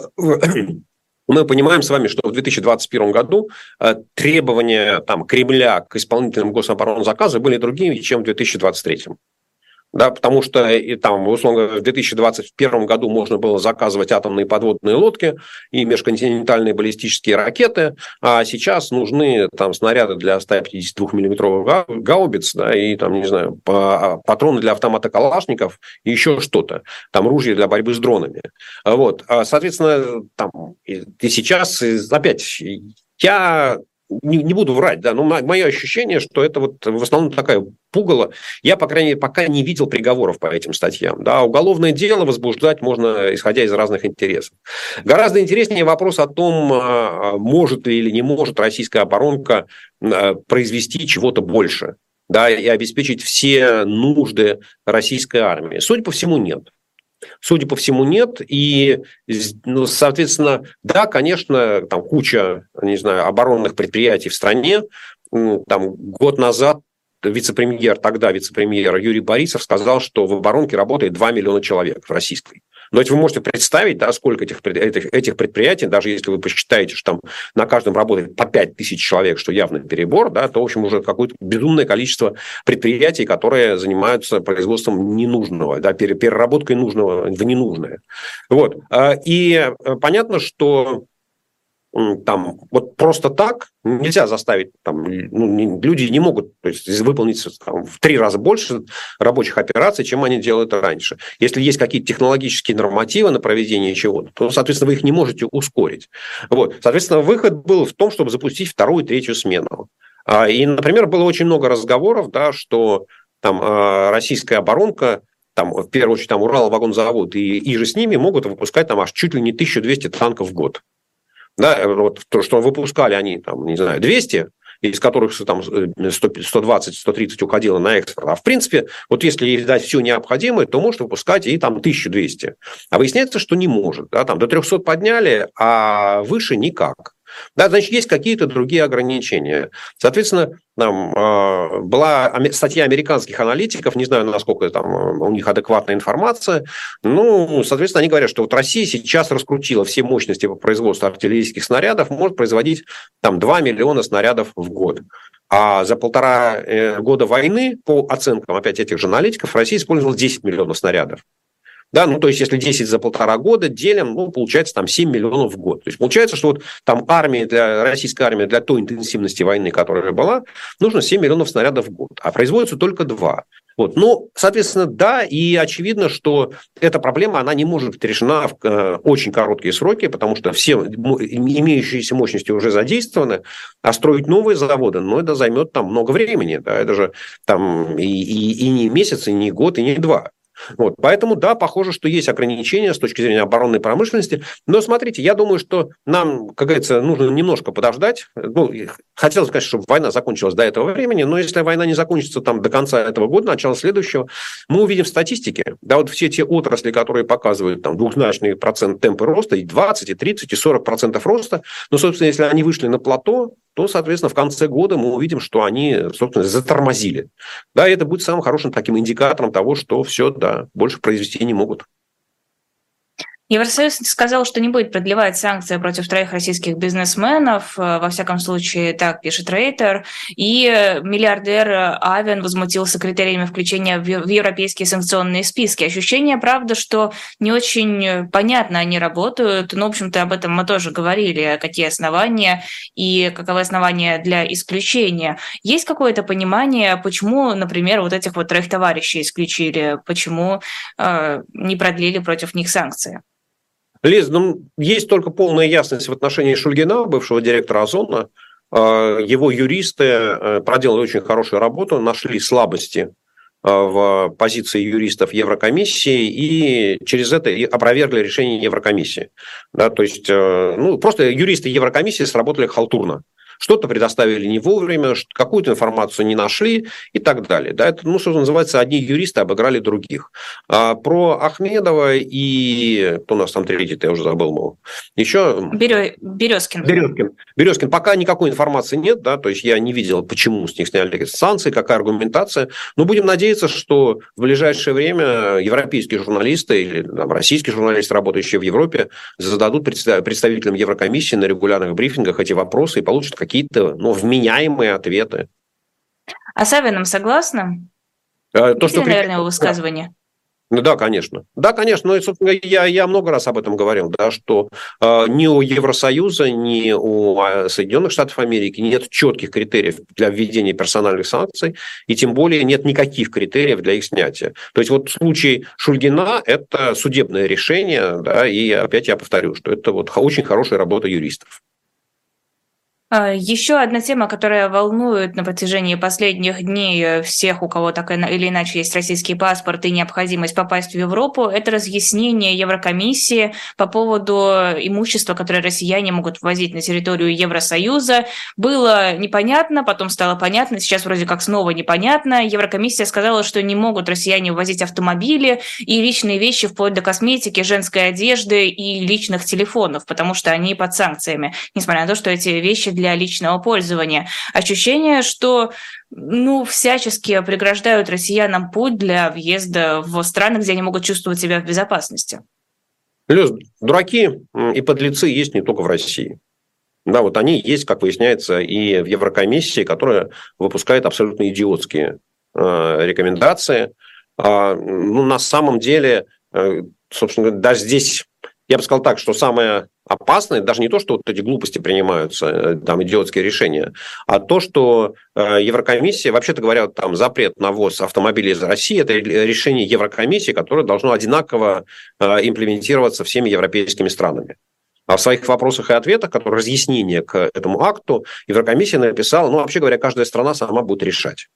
мы понимаем с вами, что в 2021 году э, требования там, Кремля к исполнительным гособоронзаказам были другими, чем в 2023 да, потому что и там, условно, в 2021 году можно было заказывать атомные подводные лодки и межконтинентальные баллистические ракеты, а сейчас нужны там снаряды для 152-миллиметровых гаубиц, да, и там, не знаю, а, патроны для автомата Калашников и еще что-то, там ружья для борьбы с дронами. Вот, а, соответственно, там и сейчас опять я не, не буду врать, да, но мое ощущение, что это вот в основном такая пугало. Я, по крайней мере, пока не видел приговоров по этим статьям. Да, уголовное дело возбуждать можно, исходя из разных интересов. Гораздо интереснее вопрос о том, а, может ли или не может российская оборонка а, произвести чего-то больше да, и обеспечить все нужды российской армии. Судя по всему, нет. Судя по всему, нет. И, ну, соответственно, да, конечно, там куча, не знаю, оборонных предприятий в стране. Там год назад вице-премьер, тогда вице-премьер Юрий Борисов сказал, что в оборонке работает 2 миллиона человек в российской. Но ведь вы можете представить, да, сколько этих, этих, этих предприятий, даже если вы посчитаете, что там на каждом работает по 5 тысяч человек, что явно перебор, да, то, в общем, уже какое-то безумное количество предприятий, которые занимаются производством ненужного, да, переработкой нужного в ненужное. Вот. А, и э, понятно, что там вот просто так нельзя заставить, там, ну, люди не могут то есть, выполнить там, в три раза больше рабочих операций, чем они делают раньше. Если есть какие-то технологические нормативы на проведение чего-то, то, соответственно, вы их не можете ускорить. Вот. Соответственно, выход был в том, чтобы запустить вторую третью смену. А, и, например, было очень много разговоров, да, что там а, российская оборонка там, в первую очередь, там, Урал-вагонзавод и, и же с ними могут выпускать там аж чуть ли не 1200 танков в год. Да, вот то, что выпускали они, там, не знаю, 200, из которых там 120-130 уходило на экспорт. А в принципе, вот если дать все необходимое, то может выпускать и там 1200. А выясняется, что не может. Да, там до 300 подняли, а выше никак. Да, значит, есть какие-то другие ограничения. Соответственно, там, э, была статья американских аналитиков, не знаю, насколько там а, у них адекватная информация, ну, соответственно, они говорят, что вот Россия сейчас раскрутила все мощности по производству артиллерийских снарядов, может производить там 2 миллиона снарядов в год. А за полтора э, года войны, по оценкам опять этих же аналитиков, Россия использовала 10 миллионов снарядов. Да, ну, то есть, если 10 за полтора года делим, ну, получается там 7 миллионов в год. То есть, получается, что вот там армия, для, российская армия для той интенсивности войны, которая была, нужно 7 миллионов снарядов в год, а производится только 2. Вот. Ну, соответственно, да, и очевидно, что эта проблема, она не может быть решена в э, очень короткие сроки, потому что все имеющиеся мощности уже задействованы, а строить новые заводы, ну, это займет там много времени, да, это же там и, и, и не месяц, и не год, и не два. Вот. Поэтому, да, похоже, что есть ограничения с точки зрения оборонной промышленности. Но смотрите, я думаю, что нам, как говорится, нужно немножко подождать. Ну, хотелось, конечно, чтобы война закончилась до этого времени, но если война не закончится там до конца этого года, начала следующего, мы увидим в статистике, да, вот все те отрасли, которые показывают там двухзначный процент темпы роста, и 20, и 30, и 40 процентов роста, но, собственно, если они вышли на плато, то, соответственно, в конце года мы увидим, что они, собственно, затормозили. Да, и это будет самым хорошим таким индикатором того, что все, да, больше произвести не могут. Евросоюз сказал, что не будет продлевать санкции против троих российских бизнесменов, э, во всяком случае, так пишет Рейтер, и миллиардер Авен возмутился критериями включения в европейские санкционные списки. Ощущение, правда, что не очень понятно они работают, но, в общем-то, об этом мы тоже говорили, какие основания и каковы основания для исключения. Есть какое-то понимание, почему, например, вот этих вот троих товарищей исключили, почему э, не продлили против них санкции? Лиз, ну, есть только полная ясность в отношении Шульгина, бывшего директора Озона. А, его юристы э, проделали очень хорошую работу, нашли слабости в позиции юристов Еврокомиссии и через это опровергли решение Еврокомиссии. Да, то есть, ну, просто юристы Еврокомиссии сработали халтурно что-то предоставили не вовремя, какую-то информацию не нашли и так далее. Да, это, ну, что называется, одни юристы обыграли других. А про Ахмедова и кто у нас там третий, я уже забыл, мол. Еще... Берё... Березкин. Березкин. Березкин. Пока никакой информации нет, да, то есть я не видел, почему с них сняли санкции, какая аргументация. Но будем надеяться, что в ближайшее время европейские журналисты или там, российские журналисты, работающие в Европе, зададут представителям Еврокомиссии на регулярных брифингах эти вопросы и получат какие какие-то ну, вменяемые ответы. А Савиным согласна? А, то, что... наверное, его высказывание. Ну да, конечно. Да, конечно. Ну и, собственно, я, я много раз об этом говорил, да, что э, ни у Евросоюза, ни у а, Соединенных Штатов Америки нет четких критериев для введения персональных санкций, и тем более нет никаких критериев для их снятия. То есть вот случай Шульгина – это судебное решение, да, и опять я повторю, что это вот очень хорошая работа юристов. А, Еще одна тема, которая волнует на протяжении последних дней э, всех, у кого так или иначе есть российский паспорт и необходимость попасть в Европу, это разъяснение Еврокомиссии по поводу имущества, которое россияне могут ввозить на территорию Евросоюза. Было непонятно, потом стало понятно, сейчас вроде как снова непонятно. Еврокомиссия сказала, что не могут россияне ввозить автомобили и личные вещи вплоть до косметики, женской одежды и личных телефонов, потому что они под санкциями, несмотря на то, что эти вещи для личного пользования. Ощущение, что ну, всячески преграждают россиянам путь для въезда в страны, где они могут чувствовать себя в безопасности. Лёз, дураки и подлецы есть не только в России. Да, вот они есть, как выясняется, и в Еврокомиссии, которая выпускает абсолютно идиотские э, рекомендации. А, ну, на самом деле, э, собственно, даже здесь я бы сказал так, что самое опасное, даже не то, что вот эти глупости принимаются, э, там, идиотские решения, а то, что э, Еврокомиссия, вообще-то говоря, там запрет на ввоз автомобилей из России, это решение Еврокомиссии, которое должно одинаково э, имплементироваться всеми европейскими странами. А в своих вопросах и ответах, которые разъяснение к этому акту, Еврокомиссия написала, ну, вообще говоря, каждая страна сама будет решать.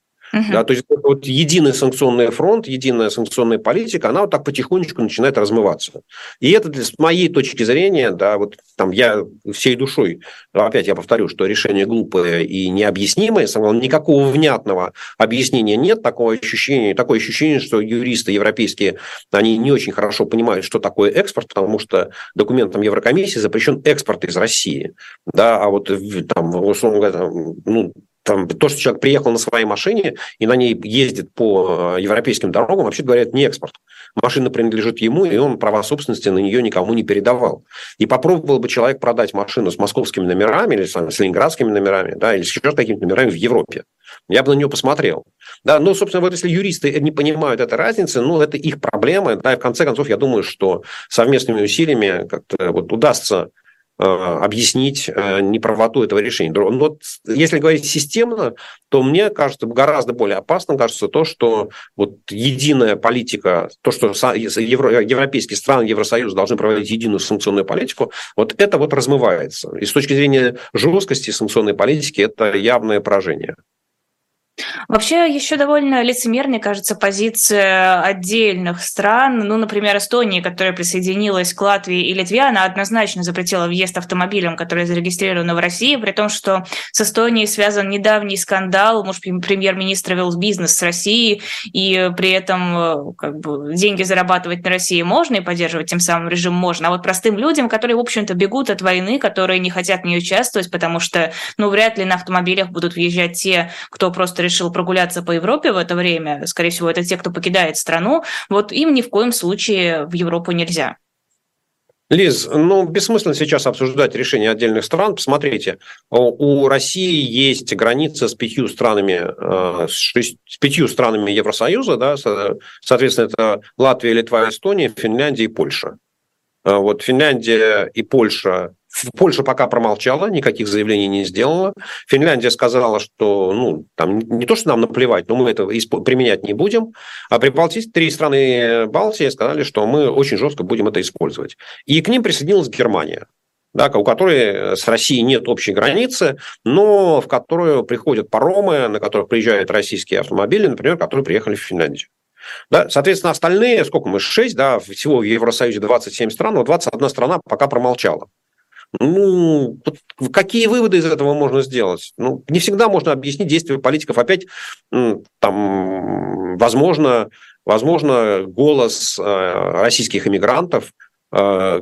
Да, то есть вот единый санкционный фронт, единая санкционная политика, она вот так потихонечку начинает размываться. И это с моей точки зрения, да, вот там я всей душой, опять я повторю, что решение глупое и необъяснимое, никакого внятного объяснения нет, такого ощущения, такое ощущение, что юристы европейские, они не очень хорошо понимают, что такое экспорт, потому что документом Еврокомиссии запрещен экспорт из России, да, а вот там, условно говоря, ну, там, то, что человек приехал на своей машине и на ней ездит по э, европейским дорогам, вообще говоря, это не экспорт. Машина принадлежит ему, и он права собственности на нее никому не передавал. И попробовал бы человек продать машину с московскими номерами или с ленинградскими номерами, да, или с еще какими-то номерами в Европе. Я бы на нее посмотрел. Да, но, собственно, вот если юристы не понимают этой разницы, ну, это их проблемы. Да, и в конце концов, я думаю, что совместными усилиями как-то вот удастся объяснить э, неправоту этого решения. Но вот если говорить системно, то мне кажется, гораздо более опасным кажется то, что вот единая политика, то, что европейские страны Евросоюза должны проводить единую санкционную политику, вот это вот размывается. И с точки зрения жесткости санкционной политики это явное поражение. Вообще еще довольно лицемерной кажется позиция отдельных стран. Ну, например, Эстонии, которая присоединилась к Латвии и Литве, она однозначно запретила въезд автомобилям, которые зарегистрированы в России, при том, что с Эстонией связан недавний скандал. Муж премьер-министра вел бизнес с Россией, и при этом э, как бы, деньги зарабатывать на России можно и поддерживать тем самым режим можно. А вот простым людям, которые, в общем-то, бегут от войны, которые не хотят в ней участвовать, потому что, ну, вряд ли на автомобилях будут въезжать те, кто просто решил прогуляться по Европе в это время, скорее всего, это те, кто покидает страну, вот им ни в коем случае в Европу нельзя. Лиз, ну, бессмысленно сейчас обсуждать решения отдельных стран. Посмотрите, у России есть граница с пятью странами, э, с, шесть, с пятью странами Евросоюза, да, соответственно, это Латвия, Литва, Эстония, Финляндия и Польша. Э, вот Финляндия и Польша Польша пока промолчала, никаких заявлений не сделала. Финляндия сказала, что ну, там не то, что нам наплевать, но мы это применять не будем. А прибалтийские три страны Балтии сказали, что мы очень жестко будем это использовать. И к ним присоединилась Германия. да, у которой с Россией нет общей границы, но в которую приходят паромы, на которых приезжают российские автомобили, например, которые приехали в Финляндию. Да, соответственно, остальные, сколько мы, 6, да, всего в Евросоюзе 27 стран, но 21 страна пока промолчала. Ну, какие выводы из этого можно сделать? Ну, не всегда можно объяснить действия политиков. Опять, там, возможно, возможно голос э, российских иммигрантов, э,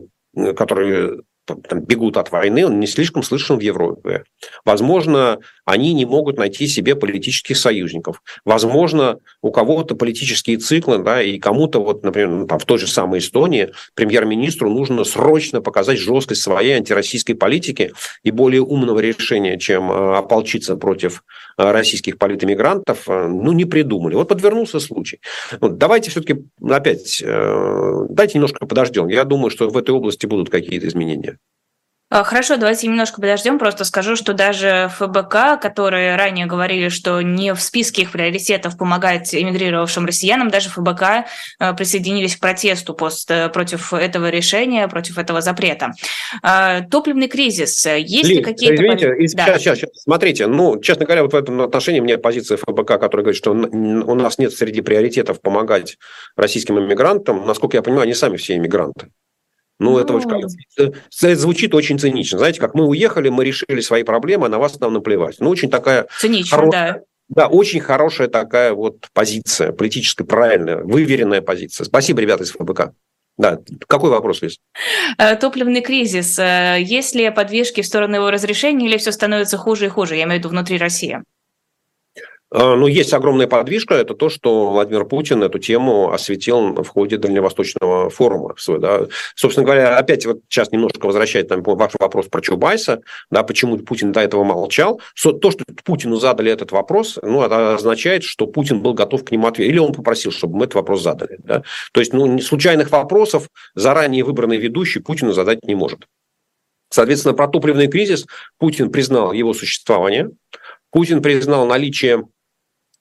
которые там, бегут от войны, он не слишком слышен в Европе. Возможно, они не могут найти себе политических союзников. Возможно, у кого-то политические циклы, да, и кому-то, вот, например, ну, там, в той же самой Эстонии, премьер-министру нужно срочно показать жесткость своей антироссийской политики и более умного решения, чем э, ополчиться против э, российских политэмигрантов, э, ну, не придумали. Вот подвернулся случай. Вот, давайте все-таки опять, дайте немножко подождем. Я думаю, что в этой области будут какие-то изменения. А, хорошо, давайте немножко подождем. Просто скажу, что даже ФБК, которые ранее говорили, что не в списке их приоритетов помогать эмигрировавшим россиянам, даже ФБК а, присоединились к протесту пост, э, против этого решения, против этого запрета. А, топливный кризис. Есть Ли, ли какие-то... Извините, да. сейчас, сейчас, сейчас. Смотрите, ну, честно говоря, вот в этом отношении мне позиция ФБК, которая говорит, что у нас нет среди приоритетов помогать российским иммигрантам. Насколько я понимаю, они сами все иммигранты. Ну, это, вот, это звучит очень цинично. Знаете, как мы уехали, мы решили свои проблемы, а на вас нам наплевать. Ну, очень такая... Цинично, хорошая, да. Да, очень хорошая такая вот позиция, политическая, правильная, выверенная позиция. Спасибо, ребята из ФБК. Да, какой вопрос, Лиз? Э, топливный кризис. Э, есть ли подвижки в сторону его разрешения или все становится хуже и хуже? Я имею в виду внутри России. А, ну, есть огромная подвижка. Это то, что Владимир Путин эту тему осветил в ходе Дальневосточного форума. Да. Собственно говоря, опять вот сейчас немножко возвращает там, ваш вопрос про Чубайса, да, почему Путин до этого молчал. То, что Путину задали этот вопрос, ну, это означает, что Путин был готов к нему ответить. Или он попросил, чтобы мы этот вопрос задали. Да. То есть, ну, случайных вопросов заранее выбранный ведущий Путину задать не может. Соответственно, про топливный кризис Путин признал его существование, Путин признал наличие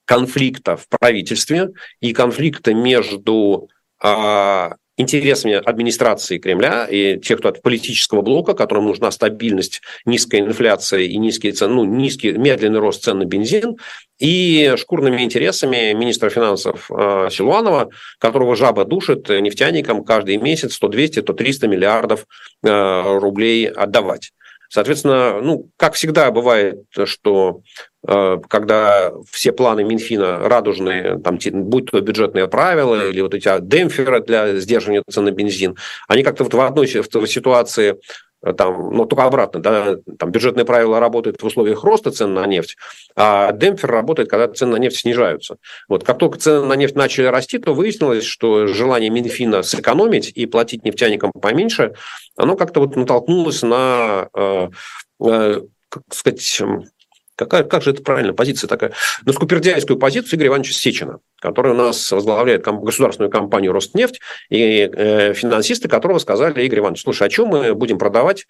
конфликта в правительстве и конфликта между а, интересами администрации Кремля и тех, кто от политического блока, которым нужна стабильность, низкая инфляция и низкие цены, ну, низкий, медленный рост цен на бензин, и шкурными интересами министра финансов э, Силуанова, которого жаба душит нефтяникам каждый месяц 100, 200, то 300 миллиардов э, рублей отдавать. Соответственно, ну, как всегда бывает, что когда все планы Минфина радужные, там, будь то бюджетные правила или вот эти демпферы для сдерживания цен на бензин, они как-то вот в одной ситуации Э, там, ну, только обратно, да, там бюджетные правила работают в условиях роста цен на нефть, а демпфер работает, когда цены на нефть снижаются. Вот как только цены на нефть начали расти, то выяснилось, что желание Минфина сэкономить и платить нефтяникам поменьше, оно как-то вот натолкнулось на, э, э, как сказать, Какая, как же это правильно, позиция такая? На скупердяйскую позицию Игоря Ивановича Сечина, который у нас возглавляет ком- государственную компанию «Ростнефть», и э, финансисты которого сказали, Игорь Иванович, слушай, а чем мы будем продавать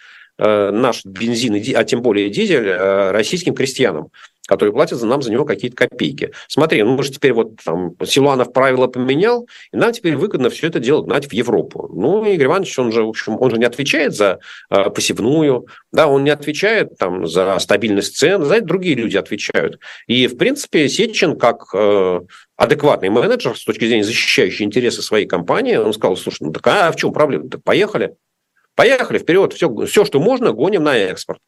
наш бензин, а тем более дизель, э, российским крестьянам? которые платят за нам за него какие-то копейки. Смотри, ну мы же теперь вот там Силуанов правила поменял, и нам теперь выгодно все это дело гнать в Европу. Ну, Игорь Иванович, он же, в общем, он же не отвечает за э, посевную, да, он не отвечает там за стабильность цен, за это другие люди отвечают. И, в принципе, Сечин как э, адекватный менеджер с точки зрения защищающий интересы своей компании, он сказал, слушай, ну так а в чем проблема? Так поехали. Поехали вперед, все, все, что можно, гоним на экспорт.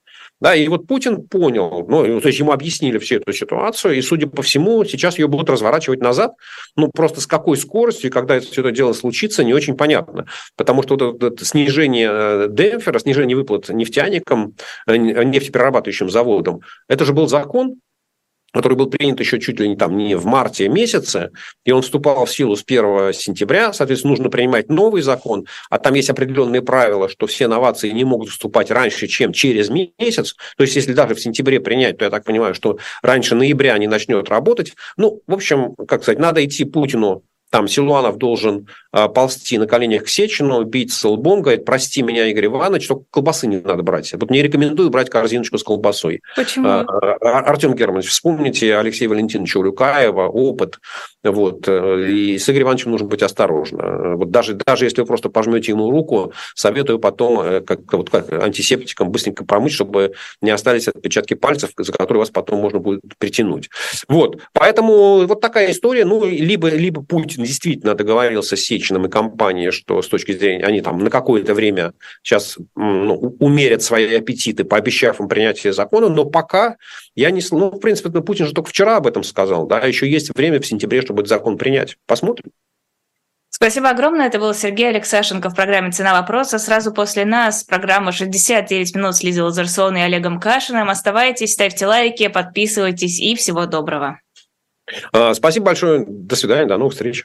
Да, и вот Путин понял, ну, то есть ему объяснили всю эту ситуацию, и, судя по всему, сейчас ее будут разворачивать назад. Ну, просто с какой скоростью, когда это все это дело случится, не очень понятно. Потому что вот это снижение э, демпфера, снижение выплат нефтяникам, э, нефтеперерабатывающим заводам, это же был закон, который был принят еще чуть ли не там не в марте месяце, и он вступал в силу с 1 сентября, соответственно, нужно принимать новый закон, а там есть определенные правила, что все новации не могут вступать раньше, чем через месяц, то есть если даже в сентябре принять, то я так понимаю, что раньше ноября не начнет работать. Ну, в общем, как сказать, надо идти Путину там Силуанов должен ползти на коленях к Сечину, бить с лбом, говорит, прости меня, Игорь Иванович, только колбасы не надо брать. Вот не рекомендую брать корзиночку с колбасой. Почему? А, Артем Германович, вспомните Алексея Валентиновича Урюкаева, опыт. Вот, э, и с Игорем Ивановичем нужно быть осторожно. Вот даже, даже если вы просто пожмете ему руку, советую потом, э, как, вот, как антисептиком, быстренько промыть, чтобы не остались отпечатки пальцев, за которые вас потом можно будет притянуть. Вот, поэтому вот такая история. Ну, либо, либо Путин действительно договорился с Сечиным и компанией, что с точки зрения, они там на какое-то время сейчас ну, умерят свои аппетиты, пообещав им принятие закона, но пока я не... Ну, в принципе, Путин же только вчера об этом сказал, да, еще есть время в сентябре, чтобы этот закон принять. Посмотрим. Спасибо огромное. Это был Сергей Алексашенко в программе «Цена вопроса». Сразу после нас программа «69 минут» с Лизой Лазерсон и Олегом Кашиным. Оставайтесь, ставьте лайки, подписывайтесь и всего доброго. А, спасибо большое. До свидания, до новых встреч.